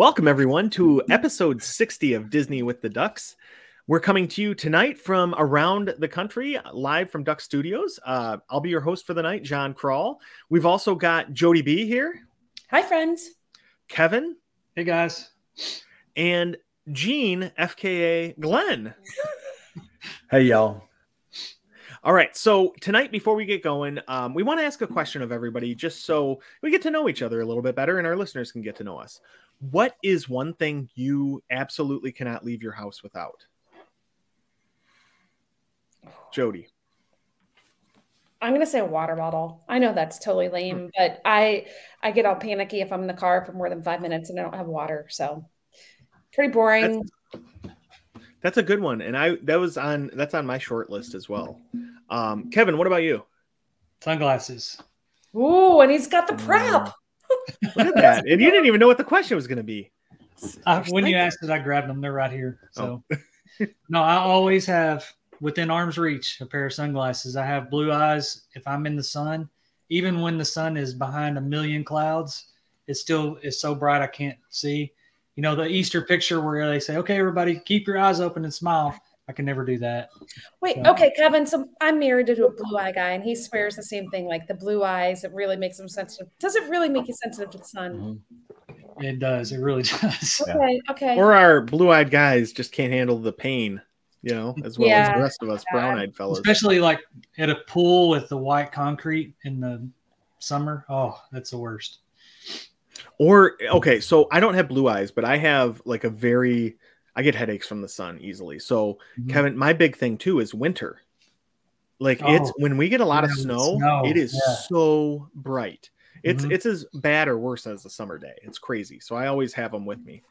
Welcome, everyone, to episode 60 of Disney with the Ducks. We're coming to you tonight from around the country, live from Duck Studios. Uh, I'll be your host for the night, John Crawl. We've also got Jody B here. Hi, friends. Kevin. Hey, guys. And Gene, FKA Glenn. hey, y'all. All right. So tonight, before we get going, um, we want to ask a question of everybody just so we get to know each other a little bit better and our listeners can get to know us. What is one thing you absolutely cannot leave your house without? Jody. I'm gonna say a water bottle. I know that's totally lame, but I I get all panicky if I'm in the car for more than five minutes and I don't have water. So pretty boring. That's, that's a good one, and I that was on that's on my short list as well. Um, Kevin, what about you? Sunglasses. Ooh, and he's got the prep. Look at that, and you didn't even know what the question was going to be. Uh, I, when you asked it, I grabbed them. They're right here. So, oh. no, I always have within arm's reach a pair of sunglasses. I have blue eyes if I'm in the sun. Even when the sun is behind a million clouds, it still is so bright I can't see. You know, the Easter picture where they say, okay, everybody, keep your eyes open and smile. I can never do that. Wait, so. okay, Kevin. So I'm married to a blue eye guy, and he swears the same thing. Like the blue eyes, it really makes him sensitive. Does it really make you sensitive to the sun? Mm-hmm. It does. It really does. Okay, okay. Or our blue-eyed guys just can't handle the pain you know, as well yeah, as the rest of us brown eyed fellows. Especially like at a pool with the white concrete in the summer. Oh, that's the worst. Or okay, so I don't have blue eyes, but I have like a very I get headaches from the sun easily. So mm-hmm. Kevin, my big thing too is winter. Like oh, it's when we get a lot yeah, of snow, snow, it is yeah. so bright. It's mm-hmm. it's as bad or worse as a summer day. It's crazy. So I always have them with me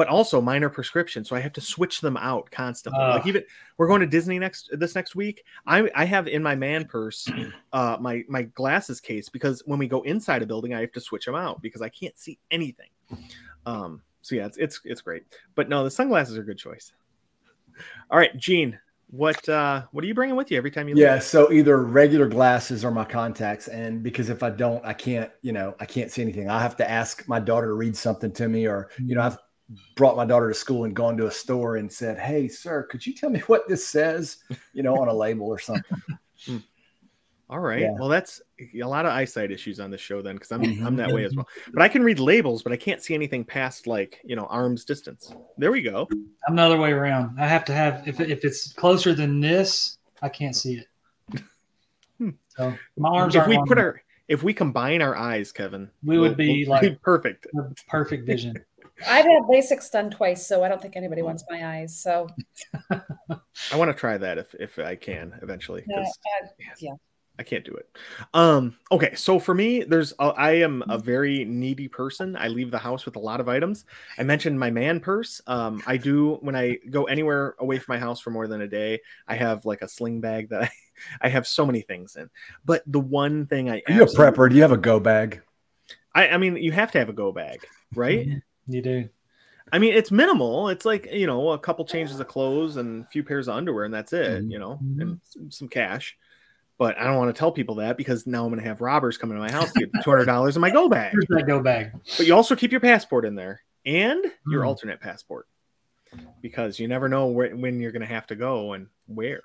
but also minor prescription. So I have to switch them out constantly. Uh, like even we're going to Disney next this next week. I I have in my man purse uh my my glasses case because when we go inside a building, I have to switch them out because I can't see anything. Um so yeah, it's it's it's great. But no, the sunglasses are a good choice. All right, Gene, what uh what are you bringing with you every time you yeah leave? so either regular glasses or my contacts and because if i don't i can't you know i can't see anything i have to ask my daughter to read something to me or you know i've brought my daughter to school and gone to a store and said, "Hey, sir, could you tell me what this says?" You know, on a label or something. All right. Yeah. Well, that's a lot of eyesight issues on this show then, because I'm I'm that way as well. But I can read labels, but I can't see anything past like you know arm's distance. There we go. I'm the other way around. I have to have if if it's closer than this, I can't see it. Hmm. So my arms. If we put our if we combine our eyes, Kevin, we would we'll, be we'll like be perfect. Perfect vision. I've had LASIK done twice, so I don't think anybody wants my eyes. So I want to try that if if I can eventually. Uh, uh, yeah. I can't do it. Um, okay, so for me, there's a, I am a very needy person. I leave the house with a lot of items. I mentioned my man purse. Um, I do when I go anywhere away from my house for more than a day. I have like a sling bag that I, I have so many things in. But the one thing I are you a prepper? Do you have a go bag? I, I mean, you have to have a go bag, right? You do. I mean, it's minimal. It's like you know, a couple changes of clothes and a few pairs of underwear, and that's it. Mm-hmm. You know, and some cash. But I don't want to tell people that because now I'm going to have robbers coming to my house to get two hundred dollars in my go bag. Here's my go bag. But you also keep your passport in there and your mm. alternate passport because you never know where, when you're going to have to go and where.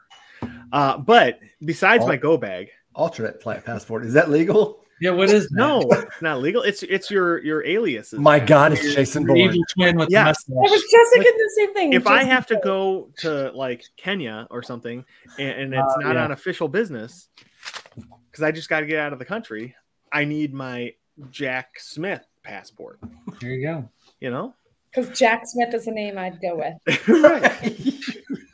Uh, but besides my go bag, alternate flight passport is that legal? Yeah, what is that? no? It's not legal. It's it's your your alias. My God, it's Jason Bourne. Evil twin with yeah. I was just thinking like, the same thing. If Jason I have to go to like Kenya or something, and, and it's uh, not yeah. on official business, because I just got to get out of the country, I need my Jack Smith passport. There you go. You know, because Jack Smith is a name I'd go with. right.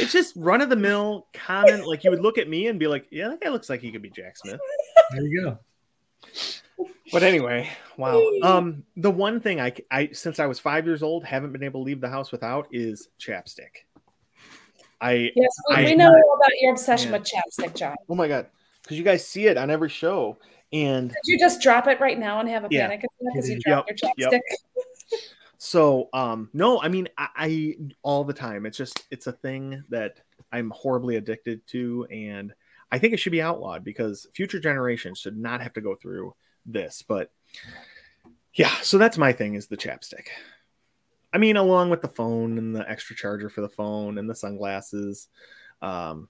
it's just run of the mill common. Like you would look at me and be like, "Yeah, that guy looks like he could be Jack Smith." There you go. But anyway, wow. Um, the one thing I, I since I was five years old haven't been able to leave the house without is chapstick. I yes, we, I, we know about your obsession with chapstick, John. Oh my god, because you guys see it on every show. And did you just drop it right now and have a yeah. panic attack because you dropped yep, your chapstick? Yep. So um no, I mean I, I all the time. It's just it's a thing that I'm horribly addicted to and I think it should be outlawed because future generations should not have to go through this. But Yeah, so that's my thing is the chapstick. I mean, along with the phone and the extra charger for the phone and the sunglasses, um,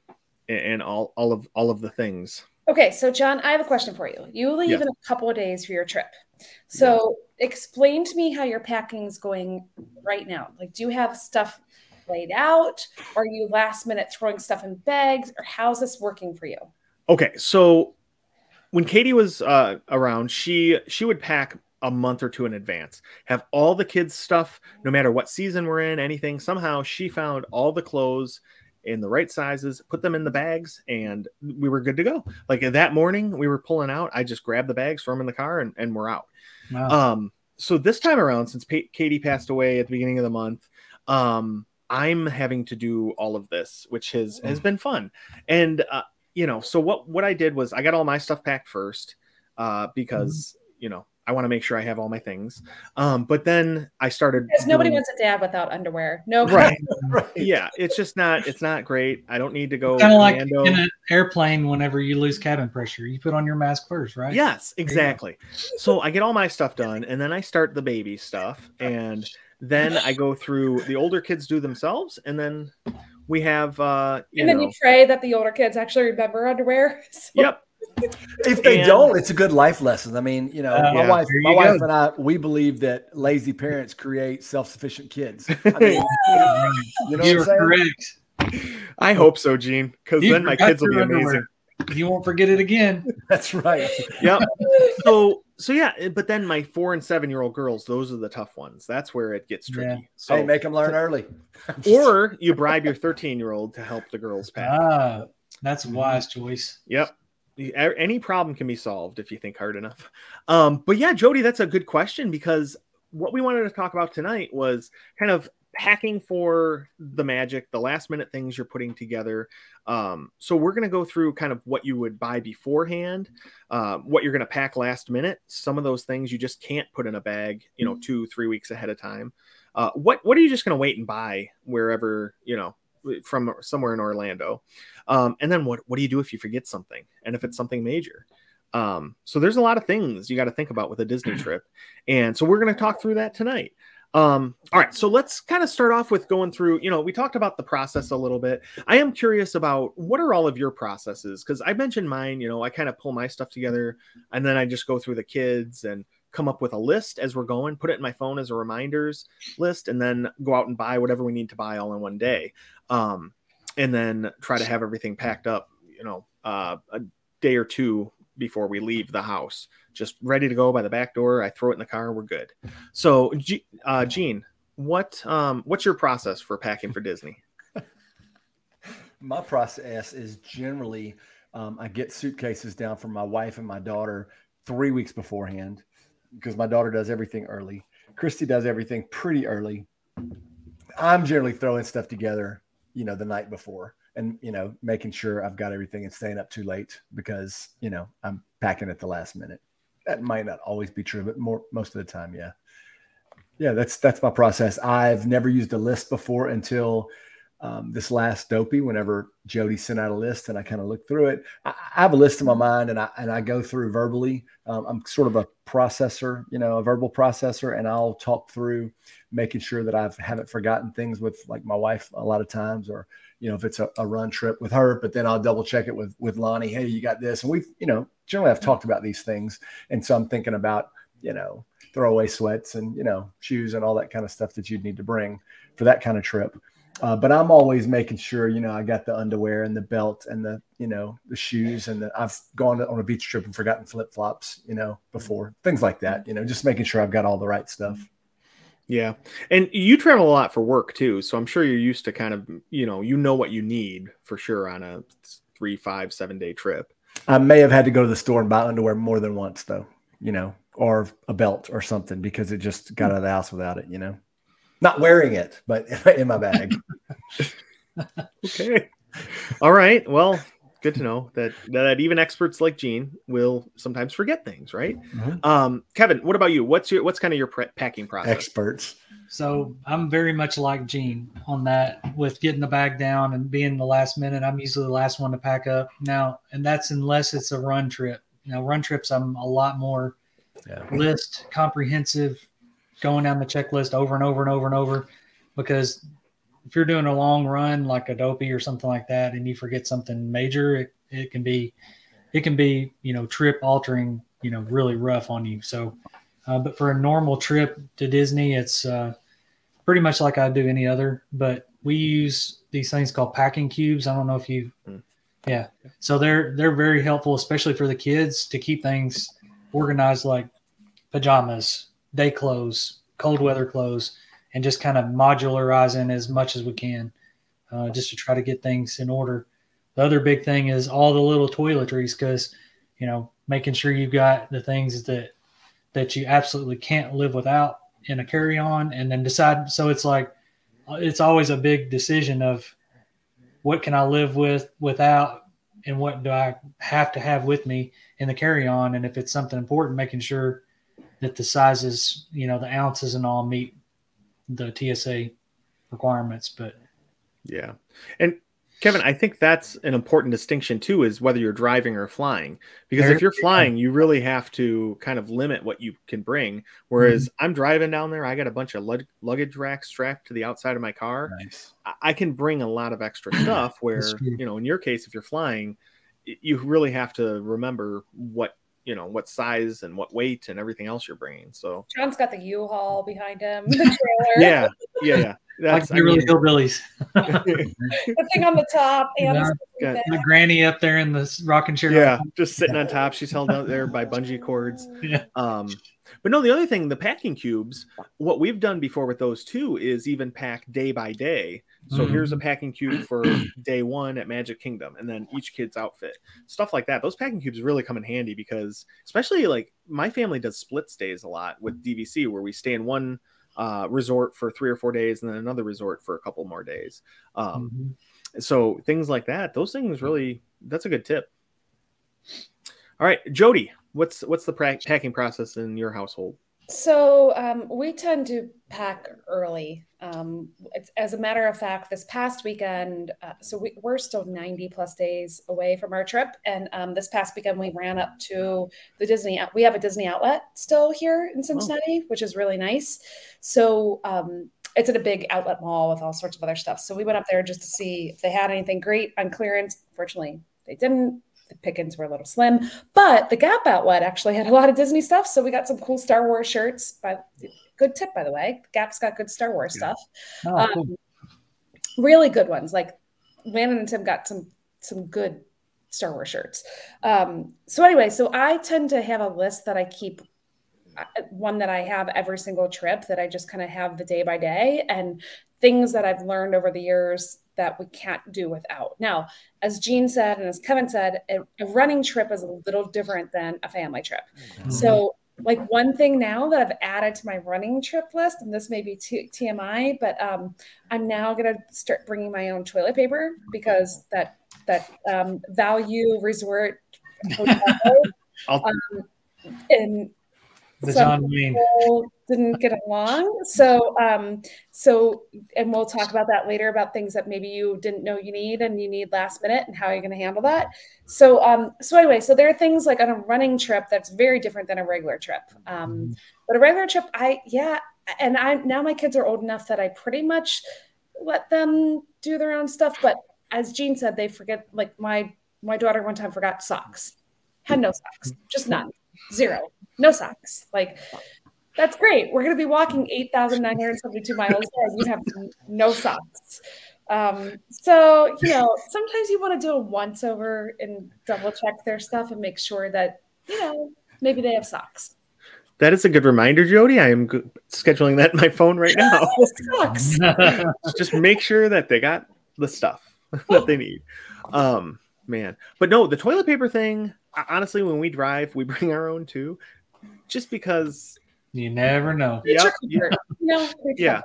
and, and all all of all of the things. Okay, so John, I have a question for you. You leave Yeah. in a couple of days for your trip. So explain to me how your packing is going right now. Like, do you have stuff laid out? Are you last minute throwing stuff in bags? Or how's this working for you? Okay, so when Katie was uh, around, she she would pack a month or two in advance, have all the kids' stuff, no matter what season we're in, anything. Somehow she found all the clothes in the right sizes, put them in the bags, and we were good to go. Like that morning, we were pulling out. I just grabbed the bags, throw them in the car, and, and we're out. Wow. Um, so this time around, since pa- Katie passed away at the beginning of the month, um, I'm having to do all of this, which has has been fun. And uh, you know, so what what I did was I got all my stuff packed first, uh, because you know I want to make sure I have all my things. Um, but then I started Because nobody doing- wants a dad without underwear. No, right. right. yeah, it's just not it's not great. I don't need to go kind of like commando. in an airplane whenever you lose cabin pressure you put on your mask first right Yes, exactly. So I get all my stuff done, and then I start the baby stuff, and then I go through the older kids do themselves, and then we have uh you and then know you pray that the older kids actually remember underwear. So- yep If they And- don't, it's a good life lesson. I mean, you know, Uh, my yeah, wife, my wife go. and I, we believe that lazy parents create self-sufficient kids. I mean, you know You're I'm correct I hope so, Gene, because then my kids will be your amazing. you won't forget it again That's right. Yep. So so yeah, eh, but then my four and seven year old girls, those are the tough ones. That's where it gets tricky. Yeah. So hey, make them learn early. or you bribe your 13 year old to help the girls pack. ah that's a Mm-hmm. wise choice Yep. Any problem can be solved if you think hard enough. Um, but yeah, Jody, that's a good question because what we wanted to talk about tonight was kind of packing for the magic, the last minute things you're putting together. Um, so we're going to go through kind of what you would buy beforehand, uh, what you're going to pack last minute. Some of those things you just can't put in a bag, you know, two, three weeks ahead of time. Uh, what what are you just going to wait and buy wherever you know from somewhere in Orlando? Um, and then what what do you do if you forget something and if it's something major? Um, so there's a lot of things you got to think about with a Disney trip, and so we're going to talk through that tonight. Um, all right, so let's kind of start off with going through. You know, we talked about the process a little bit. I am curious about what are all of your processes because I mentioned mine. You know, I kind of pull my stuff together and then I just go through the kids and come up with a list as we're going, put it in my phone as a reminders list, and then go out and buy whatever we need to buy all in one day. Um, and then try to have everything packed up, you know, uh, a day or two before we leave the house, just ready to go by the back door. I throw it in the car, we're good. So, uh, Gene, what um, what's your process for packing for Disney? My process is generally um, I get suitcases down for my wife and my daughter three weeks beforehand because my daughter does everything early. Christy does everything pretty early. I'm generally throwing stuff together, you know, the night before and, you know, making sure I've got everything and staying up too late because, you know, I'm packing at the last minute. That might not always be true, but more most of the time, yeah. Yeah, that's that's my process. I've never used a list before until um, this last dopey whenever jody sent out a list and i kind of looked through it. I, I have a list in my mind and i and i go through verbally. Um, i'm sort of a processor you know a verbal processor and i'll talk through making sure that i haven't forgotten things with like my wife a lot of times or you know if it's a, a run trip with her but then i'll double check it with with lonnie. Hey you got this? And we've you know generally i've talked about these things. And so i'm thinking about you know throwaway sweats and you know shoes and all that kind of stuff that you'd need to bring for that kind of trip uh, but I'm always making sure, you know, I got the underwear and the belt and the, you know, the shoes and the, I've gone on a beach trip and forgotten flip flops, you know, before things like that, you know, just making sure I've got all the right stuff. Yeah. And you travel a lot for work too. So I'm sure you're used to kind of, you know, you know what you need for sure on a three, five, seven day trip. I may have had to go to the store and buy underwear more than once though, you know, or a belt or something because it just got out of the house without it, you know, not wearing it, but in my bag. Okay. All right. Well, good to know that that even experts like Gene will sometimes forget things, right? Mhm. Um, Kevin, what about you? What's your what's kind of your pre- packing process? Experts. So I'm very much like Gene on that with getting the bag down and being the last minute. I'm usually the last one to pack up now, and that's unless it's a run trip. Now, run trips, I'm a lot more yeah. list, comprehensive, going down the checklist over and over and over and over. Because if you're doing a long run like a dopey or something like that, and you forget something major, it, it can be, it can be, you know, trip altering, you know, really rough on you. So, uh, but for a normal trip to Disney, it's uh, pretty much like I do any other. But we use these things called packing cubes. I don't know if you, mm. yeah. So they're they're very helpful, especially for the kids to keep things organized, like pajamas, day clothes, cold weather clothes, and just kind of modularizing as much as we can, uh, just to try to get things in order. The other big thing is all the little toiletries, because you know making sure you've got the things that that you absolutely can't live without in a carry on, and then decide. So it's like it's always a big decision of what can I live with without and what do I have to have with me in the carry on and if it's something important making sure that the sizes you know the ounces and all meet the TSA requirements but yeah and Kevin, I think that's an important distinction too, is whether you're driving or flying. Because there, if you're flying, you really have to kind of limit what you can bring. Whereas mm-hmm. I'm driving down there, I got a bunch of lug- luggage racks strapped to the outside of my car. Nice. I-, I can bring a lot of extra stuff. Where you know, in your case, if you're flying, you really have to remember what you know what size and what weight and everything else you're bringing. So John's got the U-Haul behind him. yeah, yeah, yeah. That's like really hillbillies. the thing on the top and the, the granny up there in the rocking chair. Yeah, just sitting on top. She's held out there by bungee cords. Yeah. Um, but no, the other thing, the packing cubes, what we've done before with those too is even pack day by day. So mm-hmm. here's a packing cube for day one at Magic Kingdom, and then each kid's outfit, stuff like that. Those packing cubes really come in handy because, especially like my family does split stays a lot with DVC, where we stay in one uh, resort for three or four days and then another resort for a couple more days. Um, mm-hmm. So things like that, those things really, that's a good tip. All right, Jody, what's what's the pra- packing process in your household? So um, we tend to pack early. Um, as a matter of fact, this past weekend, uh, so we, are still 90 plus days away from our trip. And um, this past weekend, we ran up to the Disney. We have a Disney outlet still here in oh. Cincinnati, oh. which is really nice. So um, it's at a big outlet mall with all sorts of other stuff. So we went up there just to see if they had anything great on clearance. Fortunately, they didn't the pickings were a little slim, but the Gap outlet actually had a lot of Disney stuff. So we got some cool Star Wars shirts. By good tip, by the way, Gap's got good Star Wars yeah. stuff. Oh, um, cool. Really good ones. Like Landon and Tim got some some good Star Wars shirts. Um, so anyway, so I tend to have a list that I keep uh, one that I have every single trip that I just kind of have the day by day and things that I've learned over the years that we can't do without. Now, as Gene said, and as Kevin said, a, a running trip is a little different than a family trip. Mm-hmm. So, like one thing now that I've added to my running trip list, and this may be t- TMI, but um, I'm now going to start bringing my own toilet paper because that that um, value resort hotel, um, and the John Wayne didn't get along. So, um, so, and we'll talk about that later about things that maybe you didn't know you need and you need last minute and how you're going to handle that. So, um, so anyway, so there are things like on a running trip that's very different than a regular trip. Um, mm-hmm. but a regular trip, I, yeah. And I, now my kids are old enough that I pretty much let them do their own stuff. But as Gene said, they forget, like my, my daughter one time forgot socks, had no socks, just none, zero no socks. Like that's great. We're going to be walking 8,972 miles and you have no socks. Um, so, you know, sometimes you want to do a once over and double check their stuff and make sure that, you know, maybe they have socks. That is a good reminder, Jody. I am g- scheduling that in my phone right now. socks. Just make sure that they got the stuff that they need. Um, man, but no, the toilet paper thing. Honestly, when we drive, we bring our own too just because you never know. Yeah, yeah, yeah,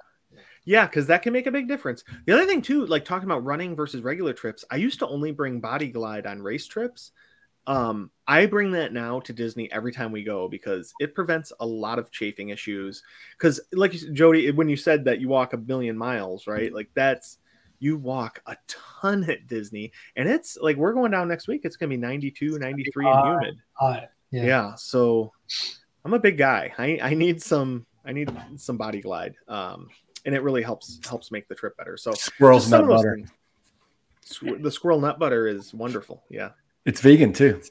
yeah, because that can make a big difference. The other thing too, like talking about running versus regular trips, I used to only bring Body Glide on race trips. Um, I bring that now to Disney every time we go because it prevents a lot of chafing issues. Because, like Jody, when you said that you walk a million miles, right? Like that's you walk a ton at Disney, and it's like we're going down next week. It's gonna be 92, 93 and humid. Uh, yeah. yeah. So I'm a big guy. I, I need some I need some body glide. Um, and it really helps helps make the trip better. So squirrel's nut butter. Things. The squirrel nut butter is wonderful. Yeah, it's vegan too.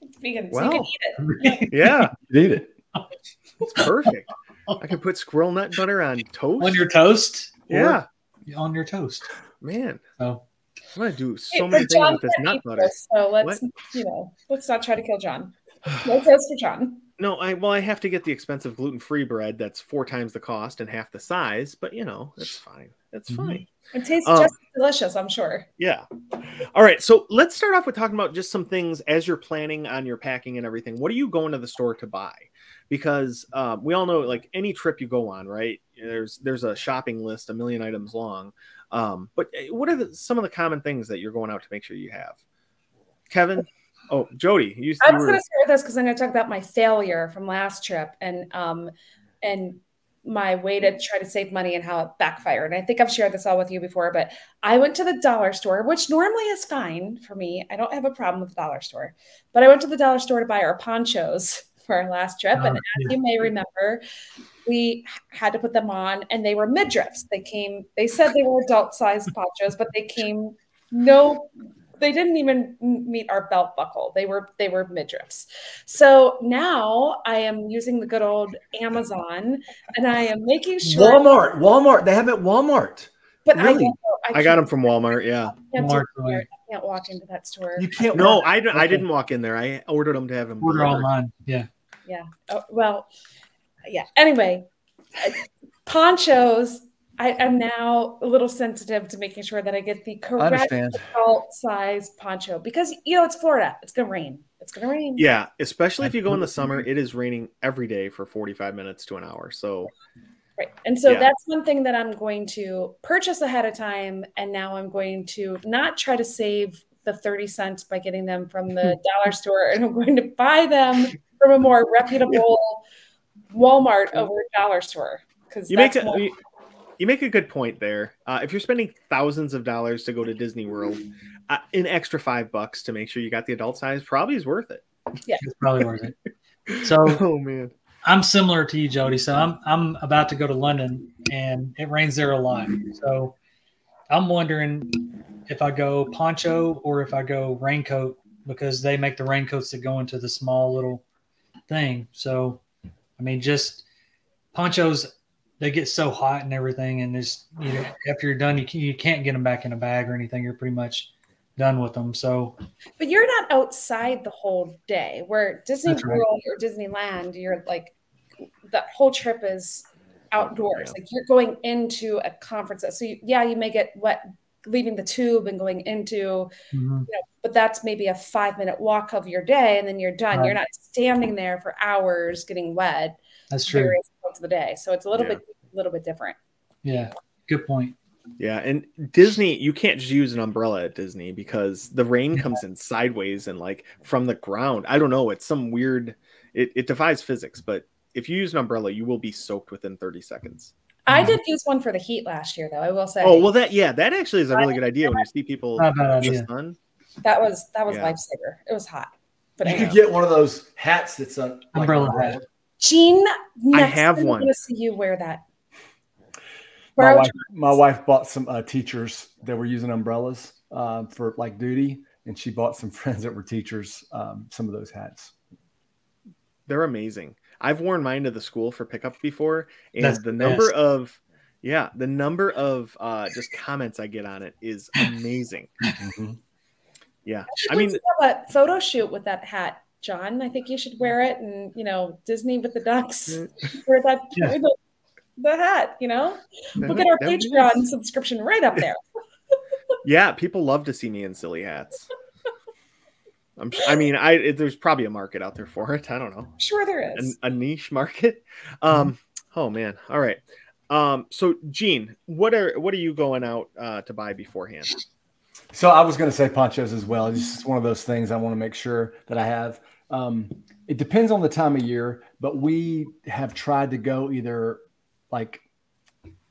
It's vegan, well, so you can eat it. yeah, you eat it. It's perfect. I can put squirrel nut butter on toast. On your toast? Yeah. On your toast. Man. Oh. I'm gonna do so hey, many things John with this nut butter. This, so let's what? you know, let's not try to kill John. No toast for John. No, I well, I have to get the expensive gluten-free bread that's four times the cost and half the size, but you know, it's fine. It's mm-hmm. fine. It tastes um, just delicious, I'm sure. Yeah. All right. So let's start off with talking about just some things as you're planning on your packing and everything. What are you going to the store to buy? Because um, we all know, like any trip you go on, right? There's there's a shopping list, a million items long. Um, but eh, what are the, some of the common things that you're going out to make sure you have? Kevin. Oh, Jody, you. I was were... going to start with this because I'm going to talk about my failure from last trip and um and my way to try to save money and how it backfired. And I think I've shared this all with you before, but I went to the dollar store, which normally is fine for me. I don't have a problem with the dollar store, but I went to the dollar store to buy our ponchos for our last trip. Oh, and as yeah. you may remember, we had to put them on and they were midriffs. They came, they said they were adult sized ponchos, but they came no they didn't even meet our belt buckle. They were they were midriffs. So now I am using the good old Amazon, and I am making sure Walmart, Walmart. They have it Walmart. But really? I, I, I got them from Walmart. Yeah, I can't, I can't walk into that store. You can't. No, I okay. I didn't walk in there. I ordered them to have them. Order delivered. online. Yeah. Yeah. Oh, well, yeah. Anyway, uh, ponchos I am now a little sensitive to making sure that I get the correct adult size poncho because you know it's Florida. It's gonna rain. It's gonna rain. Yeah, especially if you go in the summer, it is raining every day for 45 minutes to an hour. So right. And so yeah. that's one thing that I'm going to purchase ahead of time. And now I'm going to not try to save the 30 cents by getting them from the dollar store, and I'm going to buy them from a more reputable Walmart over a dollar store. Because you make a, more- you make a good point there. Uh, if you're spending thousands of dollars to go to Disney World, uh, an extra five bucks to make sure you got the adult size probably is worth it. Yeah, it's probably worth it. So, oh man, I'm similar to you, Jody. So I'm I'm about to go to London, and it rains there a lot. So I'm wondering if I go poncho or if I go raincoat because they make the raincoats that go into the small little thing. So, I mean, just ponchos they get so hot and everything, and just you know, after you're done, you can, you can't get them back in a bag or anything. You're pretty much done with them. So, but you're not outside the whole day. Where Disney World right. or Disneyland, you're like the whole trip is outdoors. Like you're going into a conference. So you, yeah, you may get wet leaving the tube and going into, mm-hmm. you know, but that's maybe a five minute walk of your day, and then you're done. Right. You're not standing there for hours getting wet. That's true of the day. So it's a little yeah. bit a little bit different. Yeah, good point. Yeah, and Disney, you can't just use an umbrella at Disney because the rain comes in sideways and like from the ground. I don't know. It's some weird. It, it defies physics, but if you use an umbrella, you will be soaked within 30 seconds. I did use one for the heat last year, though. I will say. Oh well, that yeah, that actually is a really good idea when you see people in the sun. That was that was yeah. lifesaver. It was hot, but you could get one of those hats that's a umbrella hat. Gene, I have one. I'm to see you wear that. My wife, my wife, bought some uh, teachers that were using umbrellas uh, for like duty, and she bought some friends that were teachers um, some of those hats. They're amazing. I've worn mine to the school for pickup before, and That's the number of yeah, the number of uh, just comments I get on it is amazing. mm-hmm. Yeah, I mean, have a photo shoot with that hat John, I think you should wear it, and you know, Disney with the ducks, wear that yeah. the, the, hat. You know, that look at our Patreon nice. subscription right up there. yeah, people love to see me in silly hats. I'm, I mean, I it, there's probably a market out there for it. I don't know. Sure, there is a, a niche market. Um, oh man, all right. Um, so Gene, what are what are you going out uh, to buy beforehand? So I was going to say ponchos as well. It's just one of those things I want to make sure that I have. Um, it depends on the time of year, but we have tried to go either like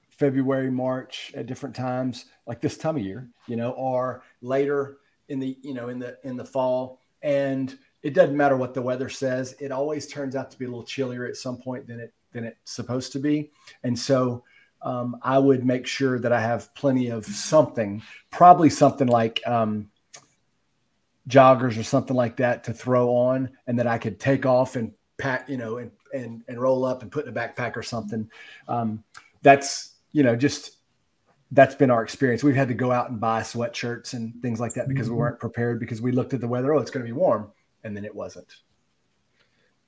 February, March at different times, like this time of year, you know, or later in the, you know, in the in the fall. And it doesn't matter what the weather says. It always turns out to be a little chillier at some point than it than it's supposed to be. And so um, I would make sure that I have plenty of something, probably something like um, joggers or something like that to throw on, and that I could take off and pack, you know, and and and roll up and put in a backpack or something. Um, that's you know just that's been our experience. We've had to go out and buy sweatshirts and things like that because mm-hmm. we weren't prepared because we looked at the weather. Oh, it's going to be warm, and then it wasn't.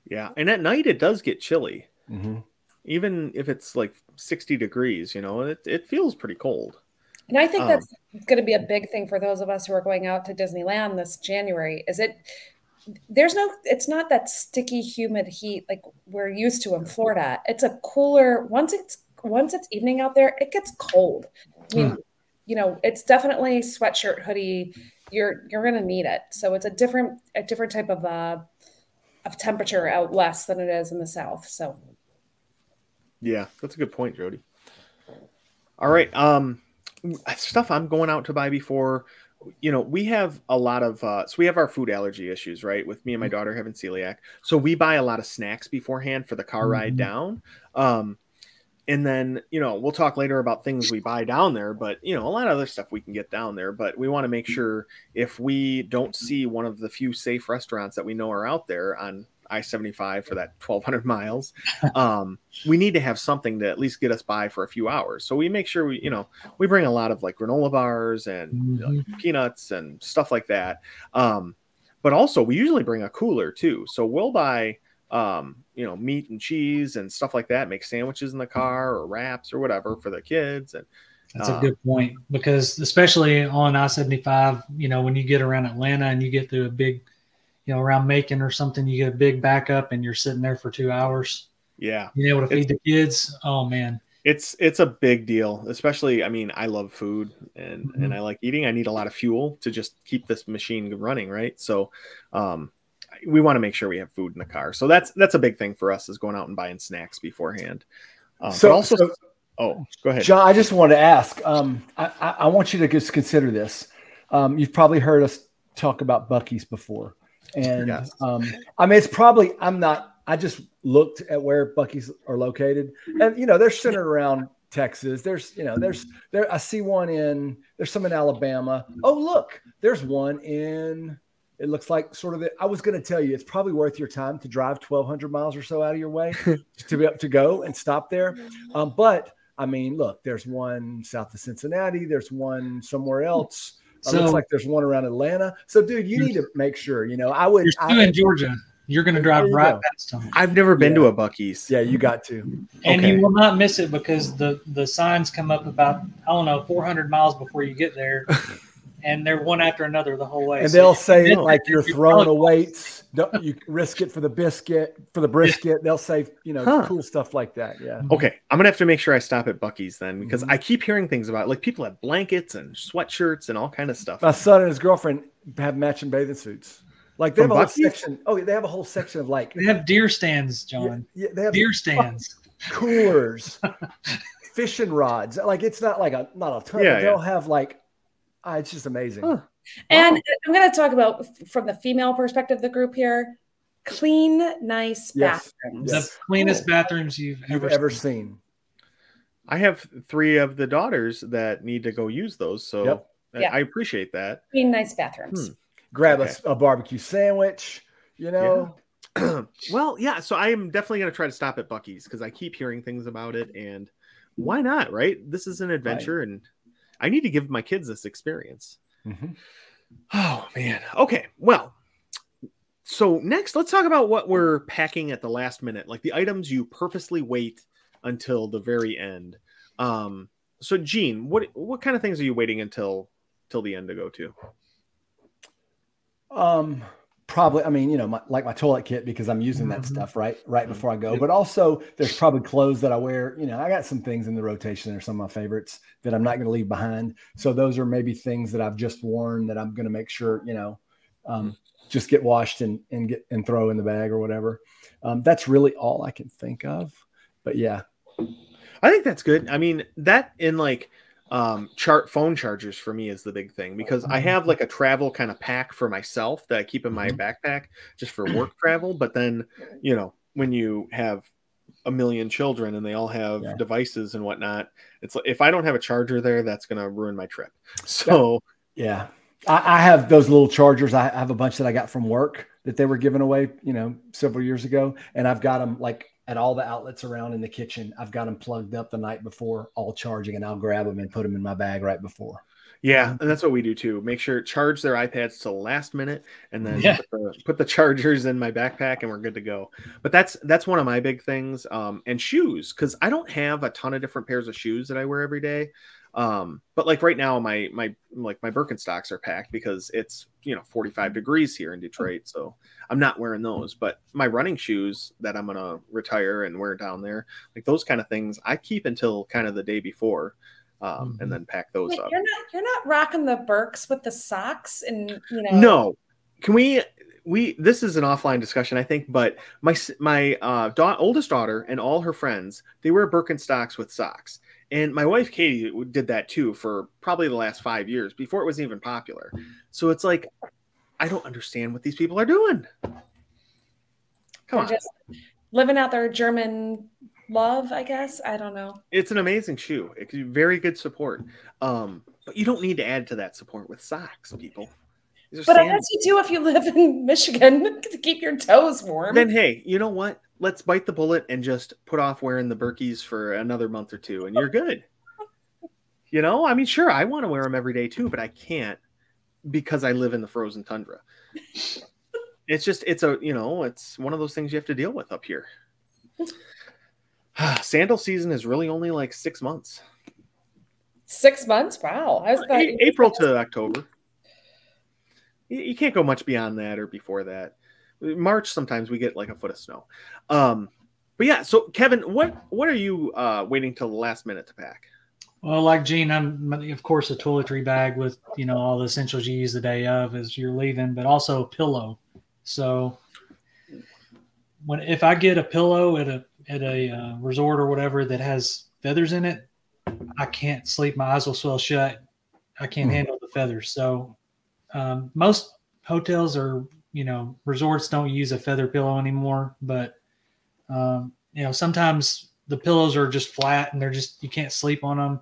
Yeah, and at night it does get chilly. Mm-hmm. Even if it's like sixty degrees, you know, it it feels pretty cold. And I think um, that's going to be a big thing for those of us who are going out to Disneyland this January. Is it? There's no. It's not that sticky, humid heat like we're used to in Florida. It's a cooler. Once it's once it's evening out there, it gets cold. I mean, mm. you know, it's definitely sweatshirt, hoodie. You're you're gonna need it. So it's a different a different type of uh of temperature out west than it is in the south. So yeah, that's a good point, Jody. All right. Um stuff I'm going out to buy before you know, we have a lot of uh, so we have our food allergy issues, right? With me and my mm. daughter having celiac, so we buy a lot of snacks beforehand for the car mm-hmm. ride down. Um, and then you know we'll talk later about things we buy down there but you know a lot of other stuff we can get down there but we want to make sure if we don't see one of the few safe restaurants that we know are out there on i-75 for that 1200 miles um, we need to have something to at least get us by for a few hours. So we make sure we you know we bring a lot of like granola bars and mm-hmm. like, peanuts and stuff like that. Um, but also we usually bring a cooler too. So we'll buy um, you know, meat and cheese and stuff like that, make sandwiches in the car or wraps or whatever for the kids. And that's a good point because especially on I seventy five, you know, when you get around Atlanta and you get through a big, you know, around Macon or something, you get a big backup and you're sitting there for two hours. Yeah, being able to feed the kids. Oh man, it's it's a big deal. Especially, I mean, I love food and mm-hmm. and I like eating. I need a lot of fuel to just keep this machine running, right? So, um, we want to make sure we have food in the car. So that's that's a big thing for us is going out and buying snacks beforehand. Um, so also, so, oh, go ahead, John. I just wanted to ask. Um, I, I, want you to just consider this. Um, you've probably heard us talk about Buc-ee's before, and yes. um, I mean it's probably I'm not. I just looked at where Buc-ee's are located, and you know they're centered around Texas. There's, you know, there's there. I see one in. There's some in Alabama. Oh, look, there's one in it looks like sort of the, I was going to tell you, it's probably worth your time to drive 1,200 miles or so out of your way to be up to go and stop there. Um, but I mean, look, there's one south of Cincinnati, there's one somewhere else. So, it looks like there's one around Atlanta. So, dude, you need to make sure. You know, I would. You're still I, in Georgia. You're going to drive right go. past them. I've never been yeah. to a Buc-ee's. Yeah, you got to. And okay. you will not miss it because the the signs come up about I don't know 400 miles before you get there. and they're one after another the whole way. And so they'll say like you're throwing a weights, you risk it for the biscuit, for the brisket. They'll say you know huh. cool stuff like that. Yeah. Okay, I'm gonna have to make sure I stop at Buc-ee's then because mm-hmm. I keep hearing things about like people have blankets and sweatshirts and all kind of stuff. My son and his girlfriend have matching bathing suits. Like they From have a whole section. Oh, they have a whole section of like they have deer stands, John. Yeah, yeah they have deer stands, coolers, fishing rods. Like it's not like a not a ton. Yeah, they'll have like uh, it's just amazing. Huh. And wow. I'm going to talk about from the female perspective of the group here clean, nice yes. bathrooms. The cleanest cool. bathrooms you've, you've ever, ever seen. seen. I have three of the daughters that need to go use those. So yep. I, yeah. I appreciate that. Clean, nice bathrooms. Hmm. Grab okay. a, a, barbecue sandwich, you know. Yeah. well, yeah. So I am definitely going to try to stop at Buc-ee's because I keep hearing things about it. And why not? Right. This is an adventure. Right. And I need to give my kids this experience. Mm-hmm. Oh man. Okay. Well, so next, let's talk about what we're packing at the last minute, like the items you purposely wait until the very end. Um, so Gene, what what kind of things are you waiting until till the end to go to? Um, probably i mean you know my, like my toilet kit because i'm using that mm-hmm. stuff right right mm-hmm. before i go. But also there's probably clothes that i wear you know i got some things in the rotation that are some of my favorites that i'm not going to leave behind. So those are maybe things that i've just worn that i'm going to make sure you know um, just get washed and, and get and throw in the bag or whatever. Um, that's really all i can think of. But yeah. I think that's good. I mean that in like um chart phone chargers for me is the big thing because i have like a travel kind of pack for myself that i keep in my backpack just for work travel but then you know when you have a million children and they all have Yeah. devices and whatnot it's like if i don't have a charger there that's going to ruin my trip so Yeah. I, I have those little chargers. I have a bunch that I got from work that they were giving away, you know, several years ago. And I've got them like at all the outlets around in the kitchen. I've got them plugged up the night before, all charging, and I'll grab them and put them in my bag right before. yeah and that's what we do too make sure charge their ipads to the last minute and then Yeah. put, the, put the chargers in my backpack and we're good to go but that's that's one of my big things um and shoes because i don't have a ton of different pairs of shoes that i wear every day um but like right now my my like my birkenstocks are packed because it's you know 45 degrees here in detroit so i'm not wearing those. But my running shoes that i'm gonna retire and wear down there like those kind of things i keep until kind of the day before um Mhm. and then pack those Wait, up. you're not you're not rocking the Birks with the socks and you know no. Can we we this is an offline discussion i think but my my uh da- oldest daughter and all her friends they wear birkenstocks with socks and my wife katie did that too for probably the last five years before it was even popular so it's like i don't understand what these people are doing come They're on just living out their German love, I guess. I don't know. it's an amazing shoe it's very good support um but you don't need to add to that support with socks people But I guess you do if you live in Michigan to keep your toes warm. then hey, you know what? Let's bite the bullet and just put off wearing the Berkeys for another month or two, and you're good. You know, I mean, sure, I want to wear them every day too, but I can't because I live in the frozen tundra. It's just, it's a, you know, it's one of those things you have to deal with up here. Sandal season is really only like six months, Six months? Wow. A- April to October. You can't go much beyond that or before that. March sometimes we get like a foot of snow. Um, but yeah, so Kevin, what what are you uh, waiting till the last minute to pack? Well, like Gene, I'm of course a toiletry bag with you know all the essentials you use the day of as you're leaving, but also a pillow. So when if I get a pillow at a at a uh, resort or whatever that has feathers in it, I can't sleep. My eyes will swell shut. I can't Hmm. handle the feathers. So um, most hotels or you know resorts don't use a feather pillow anymore, but um, you know sometimes the pillows are just flat and they're just you can't sleep on them.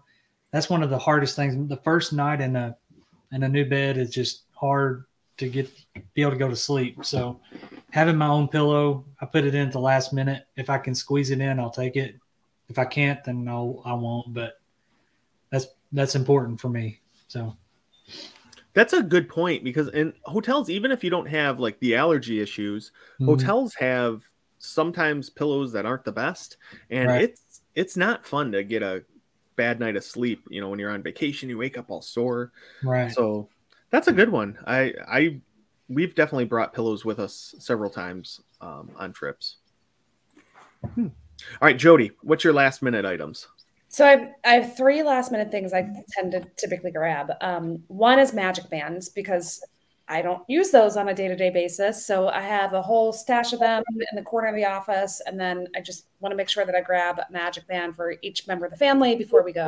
That's one of the hardest things. The first night in a in a new bed is just hard to get be able to go to sleep. So having my own pillow, I put it in at the last minute. If I can squeeze it in, I'll take it. If I can't, then I'll I won't. But that's that's important for me. So That's a good point because in hotels, even if you don't have like the allergy issues, mhm. hotels have sometimes pillows that aren't the best, and Right. it's it's not fun to get a bad night of sleep. You know, when you're on vacation, you wake up all sore. right. So that's a good one. I I we've definitely brought pillows with us several times um, on trips. Hmm. All right, Jody, what's your last minute items? So I have, I have three last minute things I tend to typically grab. Um, one is magic bands because I don't use those on a day to day basis. So I have a whole stash of them in the corner of the office. And then I just want to make sure that I grab a magic band for each member of the family before we go.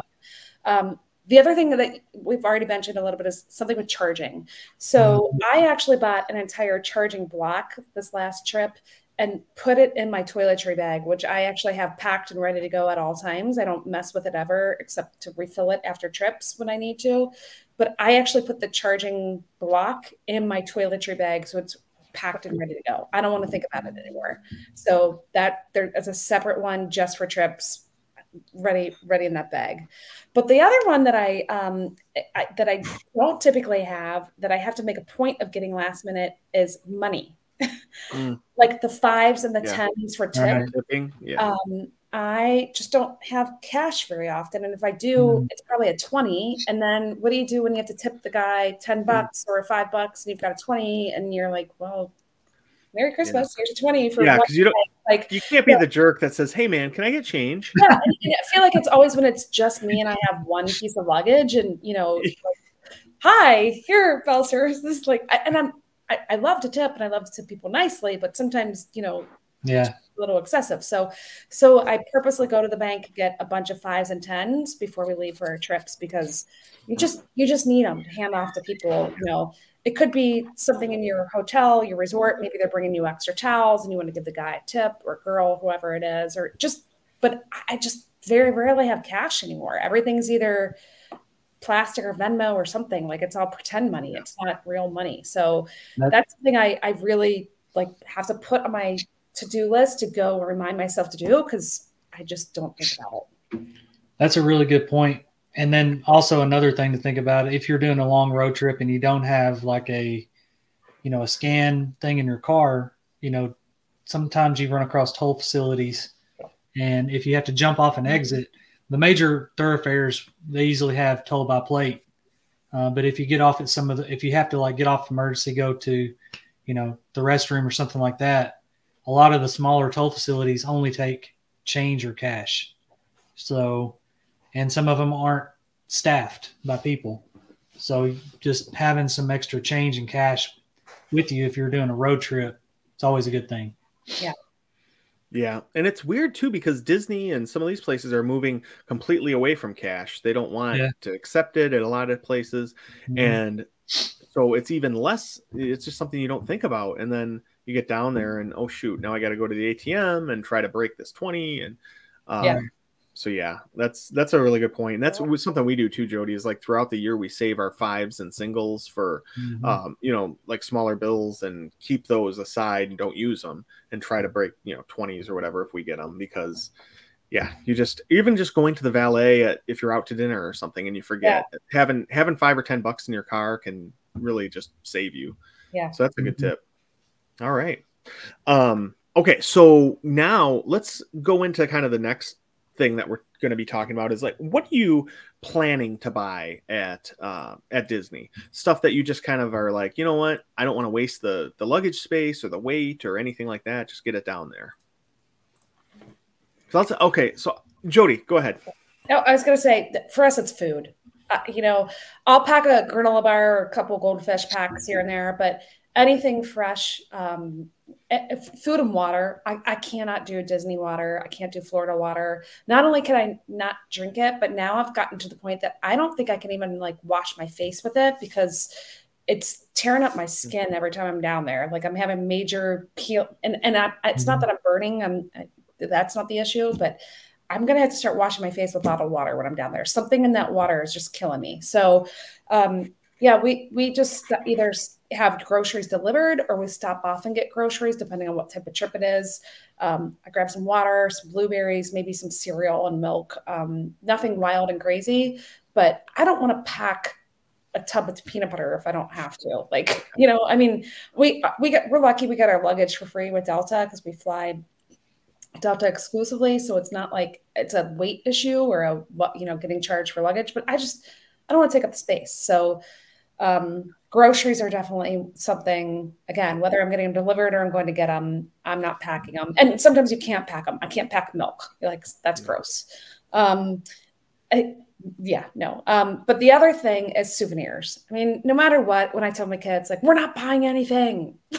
Um, the other thing that we've already mentioned a little bit is something with charging. So I actually bought an entire charging block this last trip and put it in my toiletry bag, which I actually have packed and ready to go at all times. I don't mess with it ever except to refill it after trips when I need to. But I actually put the charging block in my toiletry bag so it's packed and ready to go. I don't want to think about it anymore. So that there is a separate one just for trips ready ready in that bag. But the other one that I um I, that I don't typically have that I have to make a point of getting last minute is money. Mm. like the fives and the Yeah. tens for tip. Right. Tipping? Yeah. Um, I just don't have cash very often. And if I do, Mhm. it's probably a 20. And then what do you do when you have to tip the guy 10 bucks or five bucks and you've got a 20 and you're like, well, Merry Christmas. Here's a 20 for yeah, because you don't like you can't be the jerk that says, "Hey, man, can I get change?" yeah, and, and I feel like it's always when it's just me and I have one piece of luggage, and you know, like, hi, here, Belser. This is like, I, and I'm, I, I love to tip and I love to tip people nicely, but sometimes, you know, Yeah. A little excessive. So so I purposely go to the bank, get a bunch of fives and tens before we leave for our trips because you just you just need them to hand off to people, you know. It could be something in your hotel, your resort. Maybe they're bringing you extra towels and you want to give the guy a tip or girl, whoever it is, or just, but I just very rarely have cash anymore. Everything's either plastic or Venmo or something. Like it's all pretend money. It's not real money. So that's, that's something I, I really like have to put on my to-do list to go remind myself to do because I just don't think about it. That's a really good point. And then also another thing to think about if you're doing a long road trip and you don't have like a you know a scan thing in your car, you know, sometimes you run across toll facilities and if you have to jump off an mm-hmm. exit, the major thoroughfares they easily have toll by plate. Uh, but if you get off at some of the, if you have to like get off emergency, go to, you know, the restroom or something like that, a lot of the smaller toll facilities only take change or cash. So, and some of them aren't staffed by people. So just having some extra change and cash with you if you're doing a road trip, it's always a good thing. Yeah. Yeah, and it's weird too because Disney and some of these places are moving completely away from cash. They don't want yeah. to accept it at a lot of places, mm-hmm. and so it's even less. It's just something you don't think about, and then you get down there and oh shoot, now I got to go to the ATM and try to break this twenty, and um, yeah so yeah, that's that's a really good point. And that's something we do too, Jody. Is like throughout the year we save our fives and singles for, mm-hmm. um, you know, like smaller bills and keep those aside and don't use them and try to break you know twenties or whatever if we get them because, yeah, you just even just going to the valet at, if you're out to dinner or something and you forget yeah. having having five or ten bucks in your car can really just save you. Yeah. So that's a good mm-hmm. tip. All right. Um, okay, so now let's go into kind of the next thing that we're going to be talking about is like what are you planning to buy at uh, at Disney? Stuff that you just kind of are like, you know what, I don't want to waste the the luggage space or the weight or anything like that. Just get it down there. So that's okay, so Jody, go ahead. No, I was going to say for us, it's food. Uh, you know, I'll pack a granola bar or a couple goldfish packs here and there, but anything fresh, um, food and water. I, I cannot do Disney water. I can't do Florida water. Not only can I not drink it, but now I've gotten to the point that I don't think I can even like wash my face with it because it's tearing up my skin every time I'm down there. Like I'm having major peel, and and I, it's not mm-hmm. that I'm burning. I'm that's not the issue, but I'm gonna have to start washing my face with bottled water when I'm down there. Something in that water is just killing me. So, um, yeah, we we just either have groceries delivered or we stop off and get groceries depending on what type of trip it is. Um, I grab some water, some blueberries, maybe some cereal and milk. Um, nothing wild and crazy, but I don't want to pack a tub of peanut butter if I don't have to. Like, you know, I mean, we we got we're lucky we got our luggage for free with Delta because we fly Delta exclusively, so it's not like it's a weight issue or a you know getting charged for luggage. But I just I don't want to take up the space, so um, groceries are definitely something again whether i'm getting them delivered or i'm going to get them i'm not packing them and sometimes you can't pack them i can't pack milk. You're like that's gross. Um, I, yeah no. Um, but the other thing is souvenirs. I mean no matter what when i tell my kids like we're not buying anything.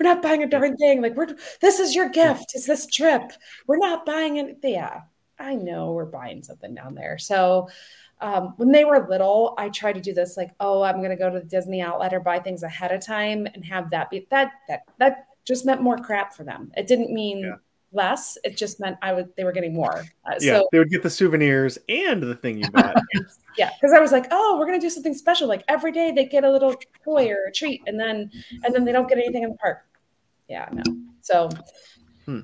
We're not buying a darn thing. Like we're this is your gift. It's this trip. We're not buying anything yeah i know we're buying something down there. So um, when they were little, I tried to do this like, oh, I'm going to go to the Disney outlet or buy things ahead of time and have that be that that that just meant more crap for them. It didn't mean yeah. less. It just meant I would they were getting more. Uh, yeah, so, they would get the souvenirs and the thing you bought. yeah, because I was like, oh, we're going to do something special. Like every day they get a little toy or a treat, and then and then they don't get anything in the park. Yeah, no. So. Hmm.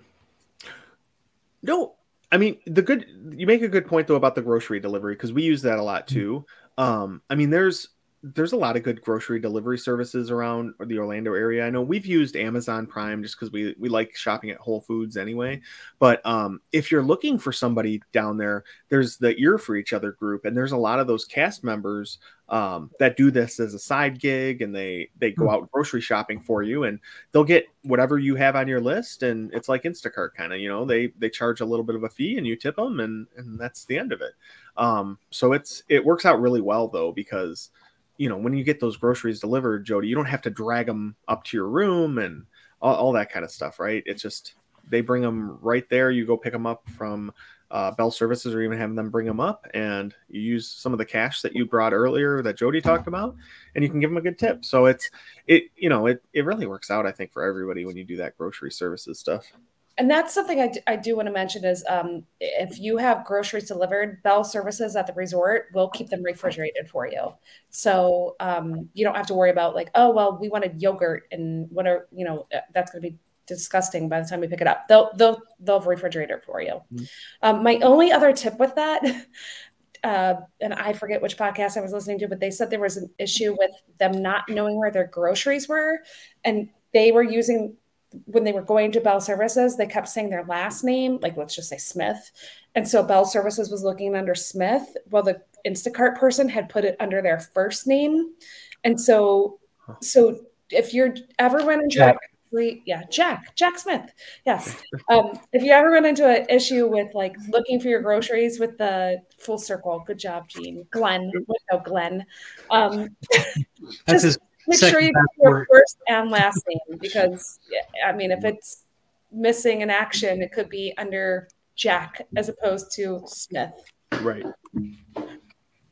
No, I mean, the good you make a good point though about the grocery delivery because we use that a lot mm-hmm. too. Um, I mean, there's there's a lot of good grocery delivery services around the Orlando area. I know we've used Amazon Prime just because we we like shopping at Whole Foods anyway. But um, if you're looking for somebody down there, there's the Ear for Each Other group, and there's a lot of those cast members um, that do this as a side gig, and they they go hmm. out grocery shopping for you, and they'll get whatever you have on your list, and it's like Instacart kind of, you know, they they charge a little bit of a fee, and you tip them, and and that's the end of it. Um, so it's it works out really well though because you know when you get those groceries delivered jody you don't have to drag them up to your room and all, all that kind of stuff, right? It's just they bring them right there. You go pick them up from uh, Bell Services, or even having them bring them up, and you use some of the cash that you brought earlier that Jody talked about, and you can give them a good tip. So it's it you know it it really works out, I think, for everybody when you do that grocery services stuff and that's something I do, I do want to mention is um, if you have groceries delivered, Bell Services at the resort will keep them refrigerated for you. So um, you don't have to worry about like, oh well, we wanted yogurt and what are you know that's going to be disgusting by the time we pick it up. They'll they'll they'll refrigerate it for you. Mm-hmm. Um, my only other tip with that. Uh, and I forget which podcast I was listening to, but they said there was an issue with them not knowing where their groceries were, and they were using when they were going to Bell Services, they kept saying their last name, like let's just say Smith. And so Bell Services was looking under Smith, while the Instacart person had put it under their first name. And so, so if you're ever run into Jack. a yeah, Jack, Jack Smith, yes. Um, if you ever run into an issue with like looking for your groceries with the full circle, good job, Gene. Glenn, no, Glenn. Um, That's his make sure you get your first and last name because I mean, if it's missing an action, it could be under Jack as opposed to Smith. Right.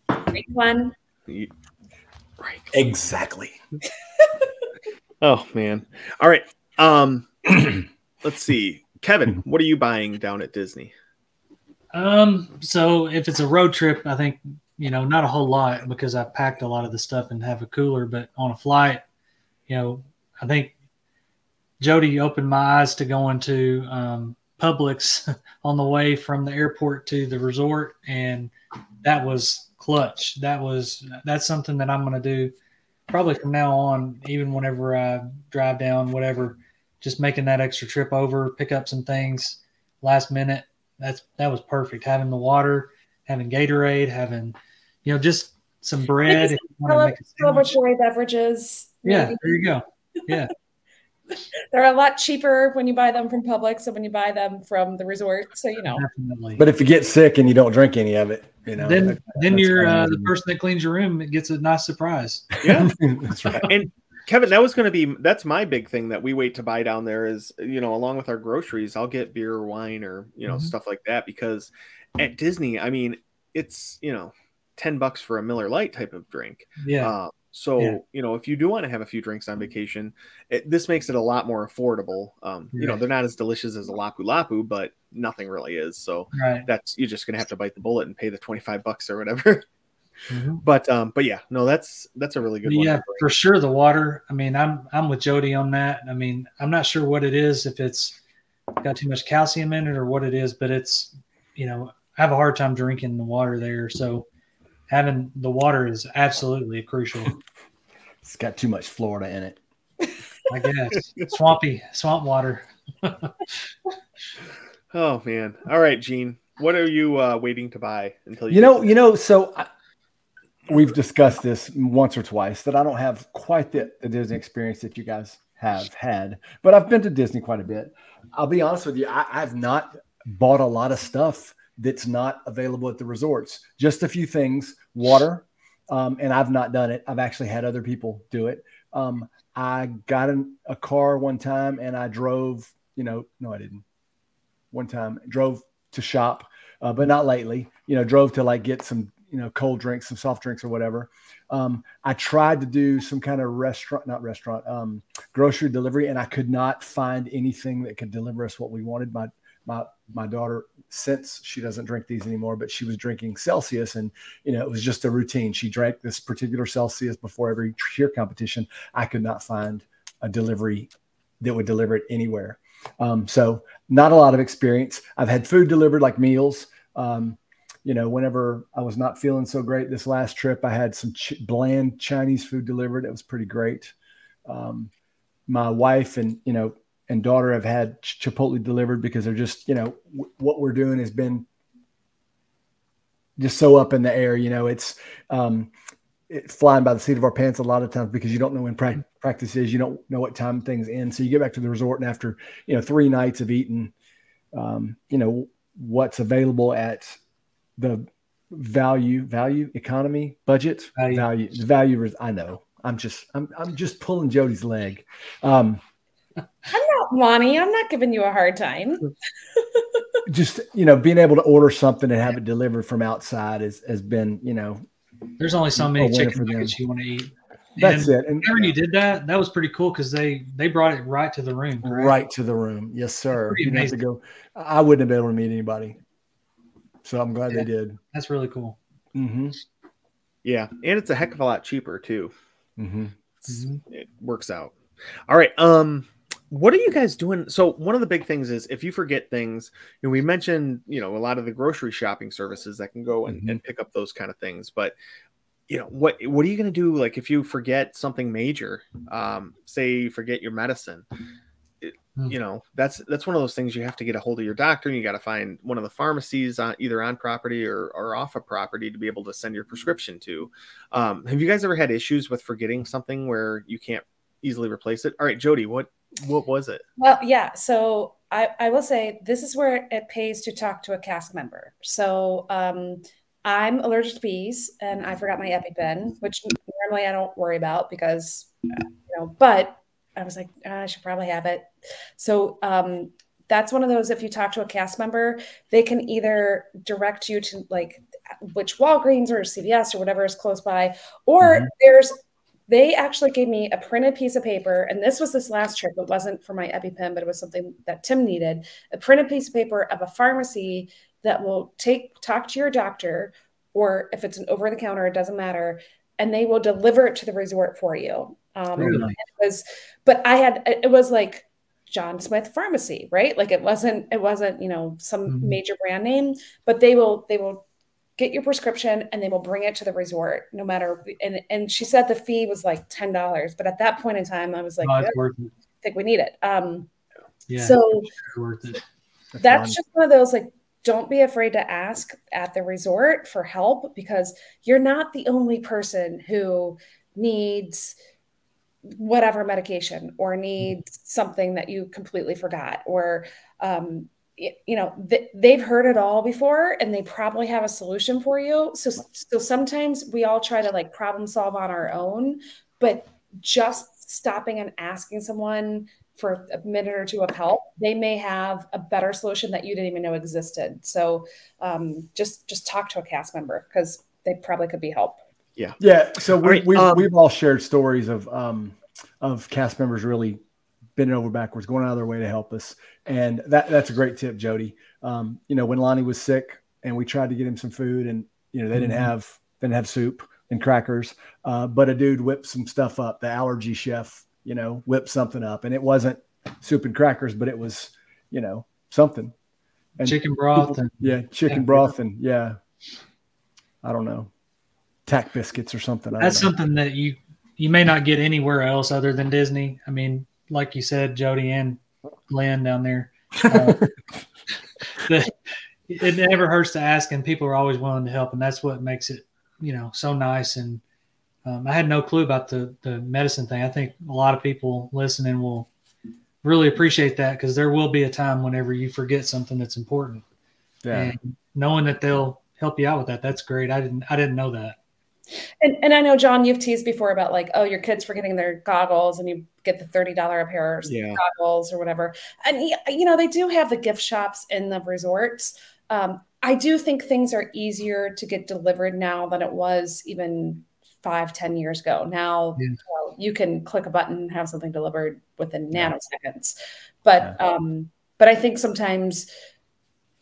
Right, Glenn. Right. Exactly. oh man. All right. Um let's see. Kevin, what are you buying down at Disney? Um, so if it's a road trip, I think you know, not a whole lot because I packed a lot of the stuff and have a cooler. But on a flight, you know, I think Jody opened my eyes to going to um, Publix on the way from the airport to the resort, and that was clutch. That was that's something that I'm going to do probably from now on, even whenever I drive down, whatever. Just making that extra trip over, pick up some things last minute. That's that was perfect. Having the water having Gatorade, having, you know, just some bread. Celebratory beverages. Yeah, maybe. there you go. Yeah. They're a lot cheaper when you buy them from Publix than when you buy them from the resort. So you know. Definitely. But if you get sick and you don't drink any of it, you know, then that, then you're uh, the person that cleans your room. It gets a nice surprise. Yeah, that's right. And Kevin, that was going to be that's my big thing that we wait to buy down there is you know along with our groceries, I'll get beer or wine or you know mm-hmm. stuff like that because at Disney, I mean, it's you know, ten bucks for a Miller Lite type of drink. Yeah. Uh, so yeah. you know, if you do want to have a few drinks on vacation, it, this makes it a lot more affordable. Um, you know, they're not as delicious as a Lapu Lapu, but nothing really is. So right. that's you're just gonna have to bite the bullet and pay the twenty five bucks or whatever. Mm-hmm. But um, but yeah, no, that's that's a really good yeah, for sure. The water. I mean, I'm I'm with Jody on that. I mean, I'm not sure what it is if it's got too much calcium in it or what it is, but it's you know I have a hard time drinking the water there. So having the water is absolutely crucial. It's got too much Florida in it. I guess swampy swamp water. oh man! All right, Gene, what are you uh, waiting to buy until you? You know, you know. So I, we've discussed this once or twice that I don't have quite the, the Disney experience that you guys have had, but I've been to Disney quite a bit. I'll be honest with you, I, I've not bought a lot of stuff that's not available at the resorts. Just a few things, water, um, and I've not done it. I've actually had other people do it. Um, I got in a car one time and I drove. You know, no, I didn't. One time, drove to shop, uh, but not lately. You know, drove to like get some you know cold drinks, some soft drinks or whatever. Um, I tried to do some kind of restaurant, not restaurant, um, grocery delivery, and I could not find anything that could deliver us what we wanted. My my my daughter since she doesn't drink these anymore but she was drinking celsius and you know it was just a routine. She drank this particular celsius before every cheer competition. I could not find a delivery that would deliver it anywhere. Um, so not a lot of experience. I've had food delivered like meals. Um, you know whenever i was not feeling so great this last trip i had some ch- bland chinese food delivered it was pretty great um, my wife and you know and daughter have had Chipotle delivered because they're just, you know, w- what we're doing has been just so up in the air. You know, it's um, flying by the seat of our pants a lot of times because you don't know when pra- practice is. You don't know what time things end. So you get back to the resort and after, you know, three nights of eating, um, you know, what's available at the value, value economy budget value, value, value I know I'm just, I'm, I'm just pulling Jody's leg. Um, I'm not Lonnie. I'm not giving you a hard time. Just you know, being able to order something and have it delivered from outside has has been you know. There's only so many chicken nuggets you want to eat. That's and it. And whenever you did that, that was pretty cool because they they brought it right to the room. Correct? Right to the room. Yes, sir. You have to go. I wouldn't have been able to meet anybody. So I'm glad yeah, they did. That's really cool. Mm-hmm. Yeah, and it's a heck of a lot cheaper too. Mm-hmm. It works out. All right. Um, what are you guys doing? So one of the big things is if you forget things, you know, we mentioned, you know, a lot of the grocery shopping services that can go and, mm-hmm. and pick up those kind of things. But you know, what what are you gonna do like if you forget something major? Um, say you forget your medicine Hmm. you know that's that's one of those things you have to get a hold of your doctor and you got to find one of the pharmacies on either on property or, or off of property to be able to send your prescription to. Um, have you guys ever had issues with forgetting something where you can't easily replace it? All right jody what what was it? Well yeah so i i will say this is where it pays to talk to a cast member. So um i'm allergic to bees and i forgot my epipen which normally i don't worry about because you know but I was like, oh, I should probably have it. So um, that's one of those. If you talk to a cast member, they can either direct you to like which Walgreens or CVS or whatever is close by, or mm-hmm. there's they actually gave me a printed piece of paper, and this was this last trip. It wasn't for my EpiPen, but it was something that Tim needed. A printed piece of paper of a pharmacy that will take talk to your doctor, or if it's an over the counter, it doesn't matter, and they will deliver it to the resort for you. Um, really? It was, but I had it was like John Smith Pharmacy, right? Like it wasn't it wasn't you know some mm-hmm. major brand name, but they will they will get your prescription and they will bring it to the resort no matter and and she said the fee was like ten dollars, but at that point in time I was like, oh, I think we need it. Um, yeah, so worth it. That's, that's just one of those like don't be afraid to ask at the resort for help because you're not the only person who needs whatever medication or needs something that you completely forgot or um, you know th- they've heard it all before and they probably have a solution for you. So so sometimes we all try to like problem solve on our own but just stopping and asking someone for a minute or two of help they may have a better solution that you didn't even know existed. So um, just just talk to a cast member because they probably could be help yeah. Yeah. So we, right, we, um, we've all shared stories of um, of cast members really bending over backwards, going out of their way to help us. And that that's a great tip, Jody. Um, you know, when Lonnie was sick and we tried to get him some food and you know, they didn't mm-hmm. have they didn't have soup and crackers. Uh, but a dude whipped some stuff up. The allergy chef, you know, whipped something up. And it wasn't soup and crackers, but it was, you know, something. And chicken broth people, and yeah, chicken broth and yeah. I don't know tack biscuits or something. That's something that you you may not get anywhere else other than Disney. I mean, like you said, Jody and Lynn down there. Uh, the, it never hurts to ask, and people are always willing to help, and that's what makes it, you know, so nice. And um, I had no clue about the the medicine thing. I think a lot of people listening will really appreciate that because there will be a time whenever you forget something that's important. Yeah. And knowing that they'll help you out with that, that's great. I didn't I didn't know that. And, and I know, John, you've teased before about like, oh, your kids forgetting their goggles and you get the $30 a pair of yeah. goggles or whatever. And, you know, they do have the gift shops in the resorts. Um, I do think things are easier to get delivered now than it was even five, ten years ago. Now yeah. you, can click a button and have something delivered within nanoseconds. But, yeah. um, but I think sometimes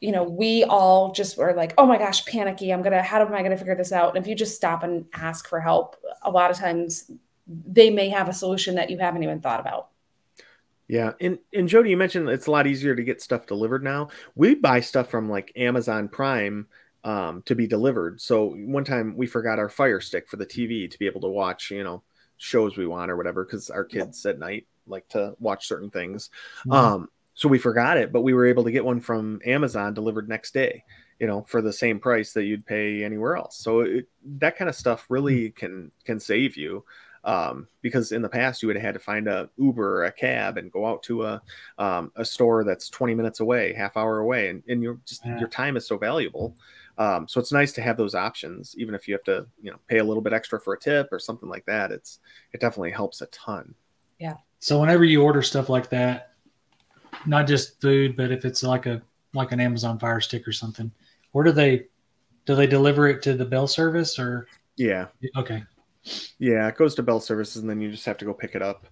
you know, we all just were like, oh my gosh, panicky. I'm going to, how am I going to figure this out? And if you just stop and ask for help, a lot of times they may have a solution that you haven't even thought about. Yeah. And, and Jody, you mentioned it's a lot easier to get stuff delivered now. We buy stuff from like Amazon Prime um, to be delivered. So one time we forgot our fire stick for the TV to be able to watch, you know, shows we want or whatever, because our kids at night like to watch certain things. Mm-hmm. Um, so we forgot it, but we were able to get one from Amazon delivered next day, you know, for the same price that you'd pay anywhere else. So it, that kind of stuff really hmm. can can save you. Um, because in the past you would have had to find a Uber or a cab and go out to a um, a store that's 20 minutes away, half hour away, and, and your just yeah. your time is so valuable. Um, so it's nice to have those options, even if you have to, you know, pay a little bit extra for a tip or something like that. It's it definitely helps a ton. Yeah. So whenever you order stuff like that, not just food, but if it's like a like an Amazon Fire Stick or something, where do they do they deliver it to the Bell service or? Yeah. Okay. Yeah, it goes to Bell services, and then you just have to go pick it up.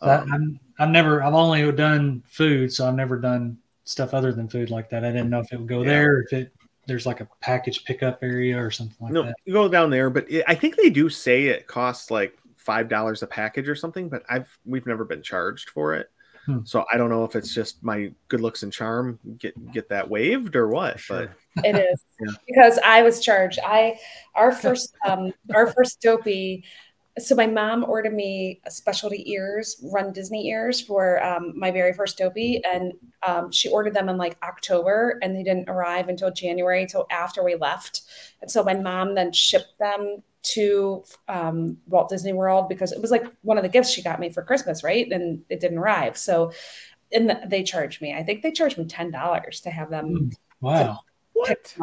Um, I'm I've never I've only done food, so I've never done stuff other than food like that. I didn't know if it would go yeah. there, if it there's like a package pickup area or something like no, that. You go down there, but it, I think they do say it costs like five dollars a package or something, but I've we've never been charged for it. Hmm. So I don't know if it's just my good looks and charm get get that waived or what. Sure. But it is yeah. because I was charged. I our first um our first dopey so my mom ordered me specialty ears, run Disney ears for um, my very first dopey, and um, she ordered them in like October, and they didn't arrive until January, until after we left. And so my mom then shipped them to um, Walt Disney World because it was like one of the gifts she got me for Christmas, right? And it didn't arrive, so and the, they charged me. I think they charged me ten dollars to have them. Hmm. Wow. What?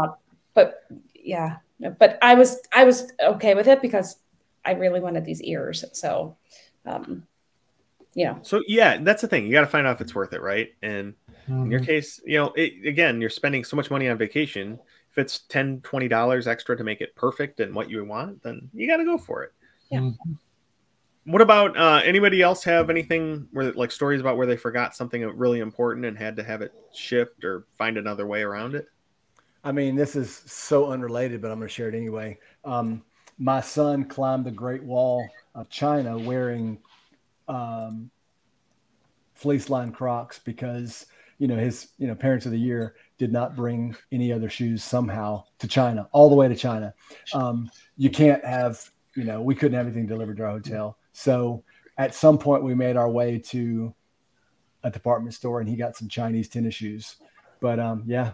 But yeah, but I was I was okay with it because I really wanted these ears. So, um, you know. So yeah, that's the thing. You got to find out if it's worth it, right? And mm-hmm. in your mm-hmm. case, you know, it, again, you're spending so much money on vacation. If it's 10 20 dollars extra to make it perfect and what you want, then you got to go for it. Yeah. Mm-hmm. What about uh, anybody else have anything where like stories about where they forgot something really important and had to have it shipped or find another way around it? I mean, this is so unrelated, but I'm going to share it anyway. Um, my son climbed the Great Wall of China wearing um, fleece lined Crocs because you know his you know parents of the year did not bring any other shoes somehow to China all the way to China. Um, you can't have you know we couldn't have anything delivered to our hotel, so at some point we made our way to a department store and he got some Chinese tennis shoes. But um, yeah,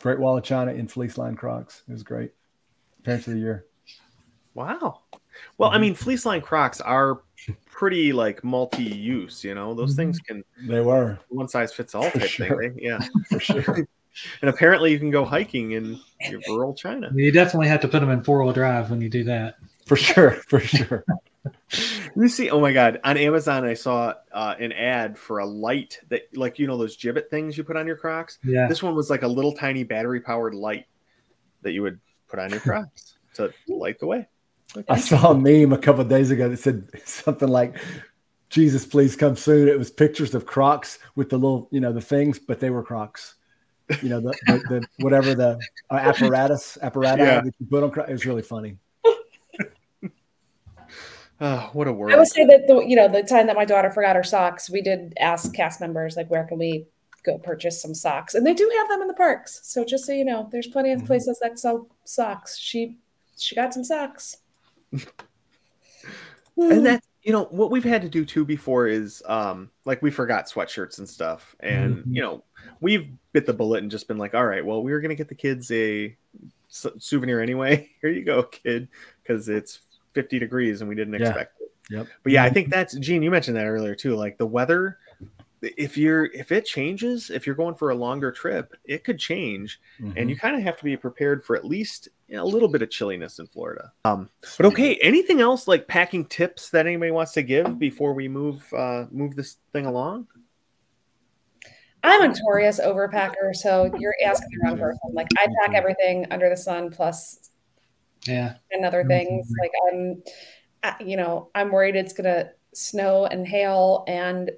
Great Wall of China in fleece lined Crocs. It was great. Parents of the year. Wow. Well, I mm-hmm. mean, fleece line Crocs are pretty like multi-use. You know, those mm-hmm. things can. They were one size fits all type sure. thing. Yeah, for sure. and apparently, you can go hiking in rural China. You definitely have to put them in four wheel drive when you do that. For sure. For sure. you see, oh my god, on Amazon I saw uh, an ad for a light that, like you know, those gibbet things you put on your Crocs. Yeah. This one was like a little tiny battery powered light that you would put on your Crocs to light the way. Okay. I saw a meme a couple days ago that said something like, "Jesus, please come soon." It was pictures of Crocs with the little, you know, the things, but they were Crocs. You know, the, the, the whatever the uh, apparatus apparatus yeah. that you put on Crocs. It was really funny. Oh, what a word! I would say that the you know the time that my daughter forgot her socks, we did ask cast members like, where can we go purchase some socks? And they do have them in the parks. So just so you know, there's plenty of mm-hmm. places that sell socks. She she got some socks. And that's you know what we've had to do too before is um like we forgot sweatshirts and stuff. And mm-hmm. you know we've bit the bullet and just been like all right well we were gonna get the kids a souvenir anyway. Here you go kid. Because it's 50 degrees and we didn't yeah. expect it. Yep. But yeah i think that's gene you mentioned that earlier too like the weather if you're if it changes if you're going for a longer trip it could change mm-hmm. and you kind of have to be prepared for at least a little bit of chilliness in florida. Um but okay anything else like packing tips that anybody wants to give before we move uh move this thing along? I'm a notorious overpacker so you're asking the wrong person. Like i pack everything under the sun plus yeah. and other things like i'm you know i'm worried it's gonna snow and hail and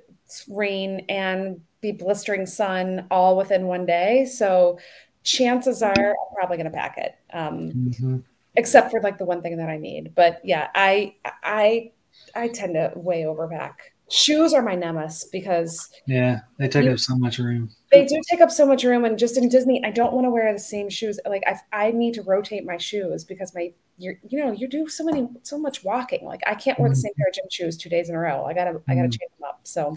rain and be blistering sun all within one day. So chances are I'm probably going to pack it. Um, mm-hmm. Except for like the one thing that I need, but yeah, I I I tend to way overpack. Shoes are my nemesis because yeah, they take you, up so much room. They do take up so much room, and just in Disney, I don't want to wear the same shoes. Like I, I need to rotate my shoes because my you're you know you do so many so much walking. Like I can't wear the mm-hmm. same pair of gym shoes two days in a row. I gotta I gotta mm-hmm. change them up. So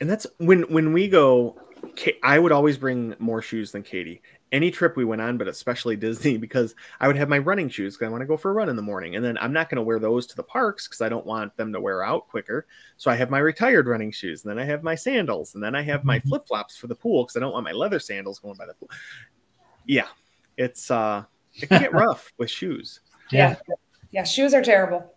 and that's when when we go i would always bring more shoes than katie. Any trip we went on but especially disney because i would have my running shoes because i want to go for a run in the morning. And then i'm not going to wear those to the parks because i don't want them to wear out quicker. So i have my retired running shoes and then i have my sandals and then i have my mm-hmm. flip-flops for the pool because i don't want my leather sandals going by the pool. Yeah it's uh it can get rough with shoes. Yeah. Yeah shoes are terrible.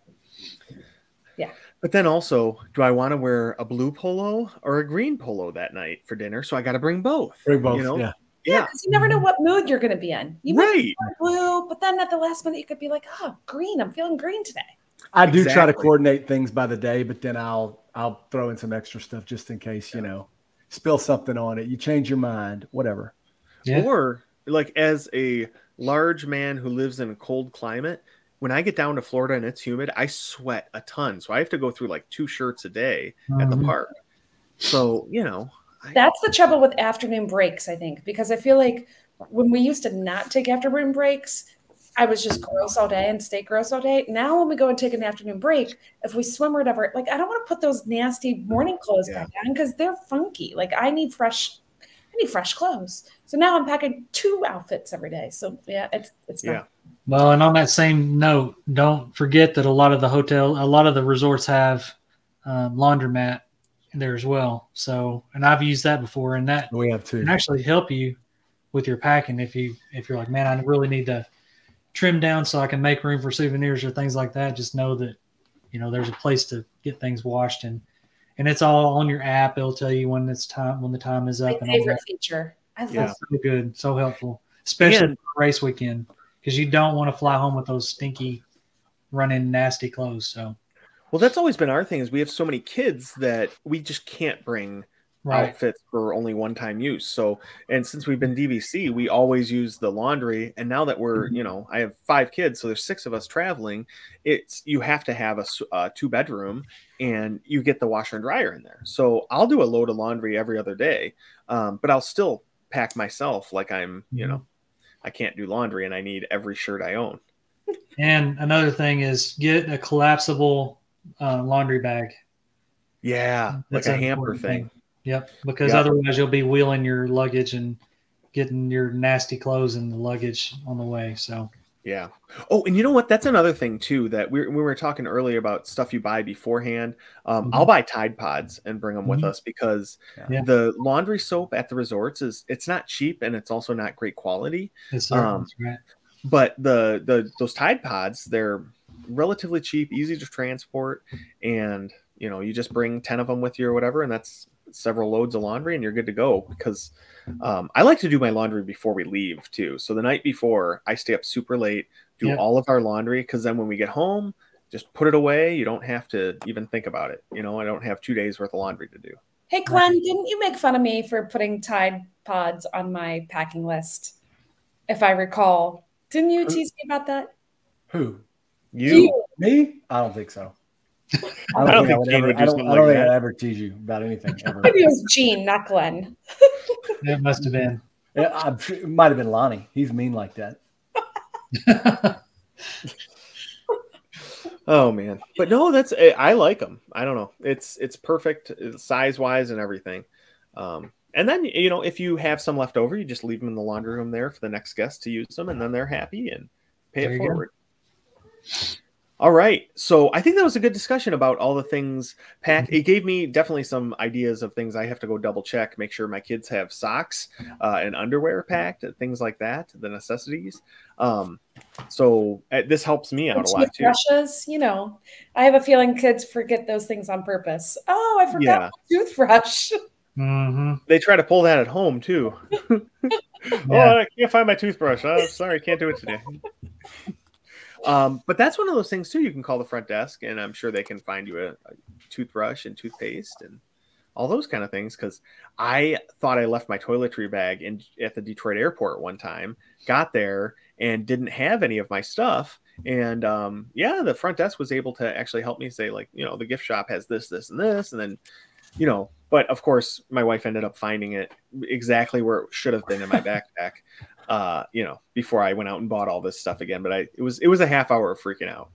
Yeah But then also, do I want to wear a blue polo or a green polo that night for dinner? So I got to bring both. Bring both. You know? Yeah. Yeah, because you never know what mood you're going to be in. You might Right. be blue, but then at the last minute you could be like, "Oh, green! I'm feeling green today." I do try to coordinate things by the day, but then I'll I'll throw in some extra stuff just in case, you know, spill something on it. You change your mind, whatever. Yeah. Or like as a large man who lives in a cold climate, when I get down to Florida and it's humid, I sweat a ton. So I have to go through like two shirts a day at the Mhm. park. So, you know, I, That's the trouble with afternoon breaks, I think, because I feel like when we used to not take afternoon breaks, I was just gross all day and stay gross all day. Now, when we go and take an afternoon break, if we swim or whatever, like I don't want to put those nasty morning clothes Yeah. back on because they're funky. Like I need fresh, I need fresh clothes. So now I'm packing two outfits every day. So yeah, it's it's yeah. not Well, and on that same note, don't forget that a lot of the hotel, a lot of the resorts have um, laundromat there as well. So, and I've used that before, and that We have two. can actually help you with your packing if you if you're like, man, I really need to trim down so I can make room for souvenirs or things like that. Just know that you know there's a place to get things washed and and it's all on your app. It'll tell you when it's time when the time is my up and all favorite that. feature. I love Yeah. So good, so helpful, especially And- for race weekend because you don't want to fly home with those stinky, running nasty clothes. So Well, that's always been our thing is we have so many kids that we just can't bring right, outfits for only one time use. So, and since we've been DVC, we always use the laundry. And now that we're, Mm-hmm. you know, I have five kids, so there's six of us traveling. It's you have to have a two bedroom, and you get the washer and dryer in there. So I'll do a load of laundry every other day, um, but I'll still pack myself like I'm, you Mhm. know, I can't do laundry, and I need every shirt I own. and another thing is get a collapsible uh, laundry bag. Yeah, That's like a hamper important thing. Yep, because Yep. otherwise you'll be wheeling your luggage and getting your nasty clothes in the luggage on the way. So Yeah. Oh, and you know what? That's another thing too that we, we were talking earlier about stuff you buy beforehand. Um, Mhm. I'll buy Tide Pods and bring them with Mhm. us because Yeah. the laundry soap at the resorts is it's not cheap and it's also not great quality. it's Um, right. But the the those Tide Pods they're relatively cheap, easy to transport, and you know you just bring ten of them with you or whatever, and that's several loads of laundry and you're good to go because um, I like to do my laundry before we leave too. So the night before, I stay up super late, do Yeah. all of our laundry because then when we get home, just put it away. You don't have to even think about it. You know, I don't have two days worth of laundry to do. Hey Glenn, didn't you make fun of me for putting Tide Pods on my packing list? If I recall, didn't you tease me about that? Who? You, Me? I don't think so. I I don't think would Gene ever, would do I don't, something I don't like think that. I'd ever tease you about anything ever. Maybe it was Gene, not Glenn. It must have been. Yeah, I'm sure it might have been Lonnie. He's mean like that. oh man, but no, that's eh, I like them. I don't know. It's it's perfect size wise and everything. Um, and then you know if you have some left over, you just leave them in the laundry room there for the next guest to use them, and then they're happy and pay There it you go. forward. All right. So I think that was a good discussion about all the things packed. Mm-hmm. It gave me definitely some ideas of things I have to go double check, make sure my kids have socks uh, and underwear packed, things like that, the necessities. Um, so uh, this helps me out a lot too. Toothbrushes, you know, I have a feeling kids forget those things on purpose. Oh, I forgot Yeah. my toothbrush. hmm They try to pull that at home too. Oh, I can't find my toothbrush. Oh, sorry, can't do it today. Um, but that's one of those things too. You can call the front desk, and I'm sure they can find you a, a toothbrush and toothpaste and all those kind of things. Because I thought I left my toiletry bag in at the Detroit airport one time. Got there and didn't have any of my stuff. And um, yeah, the front desk was able to actually help me say like, you know, the gift shop has this, this, and this, and then, you know. But of course, my wife ended up finding it exactly where it should have been in my backpack uh, you know, before I went out and bought all this stuff again. But I it was it was a half hour of freaking out.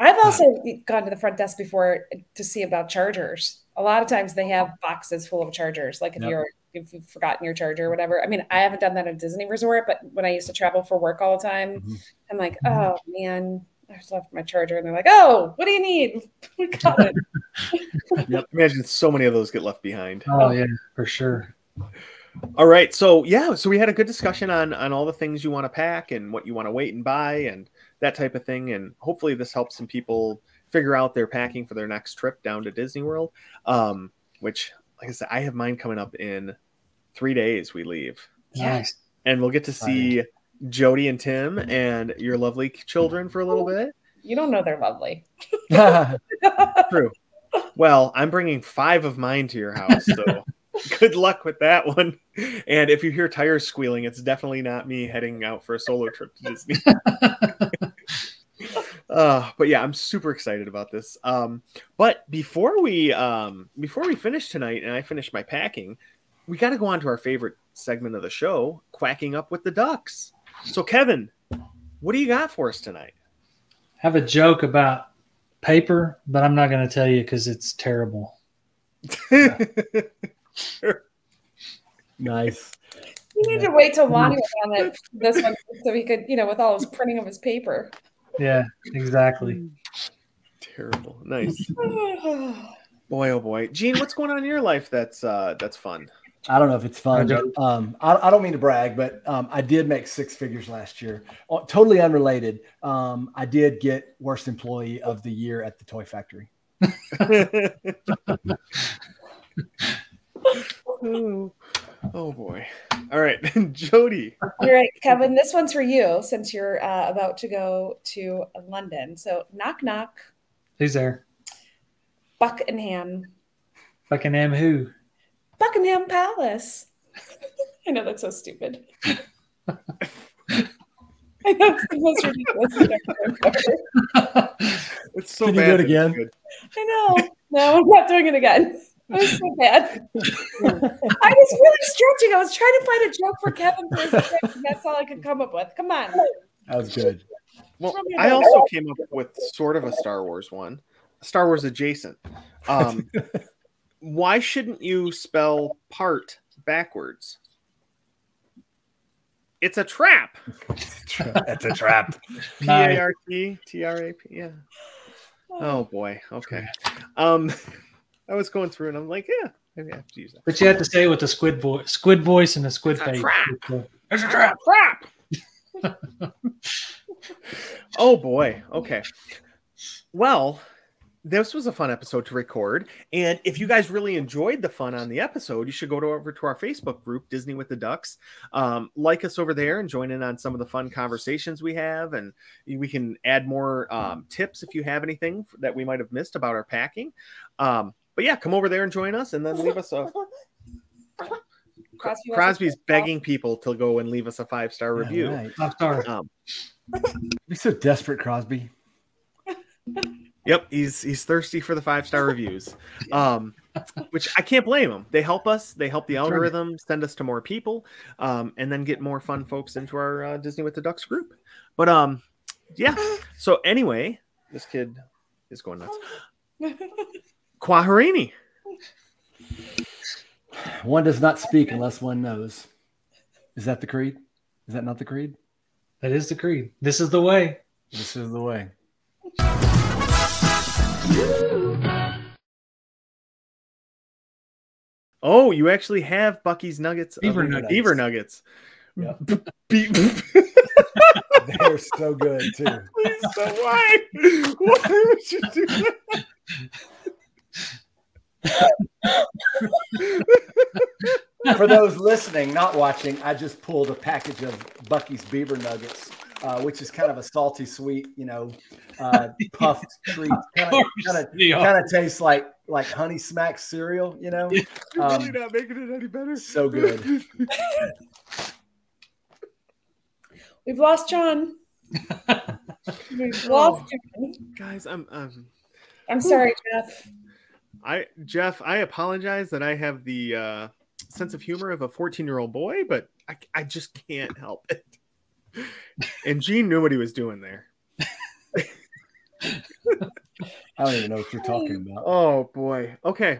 I've also gone to the front desk before to see about chargers. A lot of times they have boxes full of chargers. Like if Yep. you're if you've forgotten your charger or whatever. I mean, I haven't done that at Disney resort, but when I used to travel for work all the time, Mhm. I'm like, Mhm. oh man, I just left my charger, and they're like, oh, what do you need? We got it. Imagine so many of those get left behind. Oh yeah, for sure. All right, so yeah, so we had a good discussion on on all the things you want to pack and what you want to wait and buy and that type of thing. And hopefully this helps some people figure out their packing for their next trip down to Disney World. Um, which, like I said, I have mine coming up in three days. We leave. Nice. And we'll get to see Jody and Tim and your lovely children for a little bit. You don't know they're lovely. True. Well, I'm bringing five of mine to your house, so good luck with that one. And if you hear tires squealing, it's definitely not me heading out for a solo trip to Disney. uh, but yeah, I'm super excited about this. Um, but before we um, before we finish tonight, and I finish my packing, we got to go on to our favorite segment of the show, quacking up with the ducks. So, Kevin, what do you got for us tonight? have a joke about paper, but I'm not going to tell you because it's terrible. nice. You need to wait till Lonnie was on it, this one so he could, you know, with all his printing of his paper. Yeah, exactly. Terrible. Nice. boy, oh boy. Gene, what's going on in your life that's uh that's fun? I don't know if it's fun, but um, I, I, don't mean to brag, but um, I did make six figures last year. Oh, totally unrelated. Um, I did get worst employee of the year at the toy factory. oh, oh, boy. All right, Jody. All right, Kevin, this one's for you since you're uh, about to go to London. So, knock, knock. Who's there? Buckingham. Buckingham who? Buckingham Palace. I know that's so stupid. I know it's the most ridiculous thing ever. It's so Can you bad. do it again? I know. No, I'm not doing it again. It was so bad. I was really stretching. I was trying to find a joke for Kevin for his trip, and that's all I could come up with. Come on. That was good. Well, I also came up with sort of a Star Wars one, Star Wars adjacent. Um, why shouldn't you spell part backwards? It's a trap. That's a trap. P A R T T R A P. Yeah. Oh boy. Okay. Um, I was going through and I'm like, yeah, maybe I have to use that. But you have to say it with the squid voice, squid voice, and the squid It's a face. trap. It's a trap. Trap. oh boy. Okay. Well, this was a fun episode to record. And if you guys really enjoyed the fun on the episode, you should go to, over to our Facebook group, Disney with the Ducks. Um, like us over there and join in on some of the fun conversations we have. And we can add more um, tips if you have anything that we might have missed about our packing. Um, but yeah, come over there and join us and then leave us a. Crosby Crosby's begging people to go and leave us a five star review. Yeah, right. I'm sorry. Um, You're so desperate, Crosby. Yep, he's he's thirsty for the five star reviews, um, which I can't blame him. They help us. They help the algorithm send us to more people, um, and then get more fun folks into our uh, Disney with the Ducks group. But um, yeah. So anyway, this kid is going nuts. Quaharini. One does not speak unless one knows. Is that the creed? Is that not the creed? That is the creed. This is the way. This is the way. Oh, you actually have Buc-ee's Nuggets. of- Beaver Nuggets. Beaver Nuggets. Yep. Be- They're so good too. so why? Why would you do that? For those listening, not watching, I just pulled a package of Buc-ee's Beaver Nuggets, uh, which is kind of a salty, sweet, you know, uh, puffed treat. Kind of, kind of, They are. kind of tastes like like Honey Smack cereal, you know. You're Um, really not making it any better. so good. We've lost John. We've lost John. Guys, I'm um I'm sorry, Jeff. I Jeff, I apologize that I have the uh sense of humor of a 14-year-old boy, but I, I just can't help it. And Gene knew what he was doing there. I don't even know what you're talking about. Oh boy. Okay.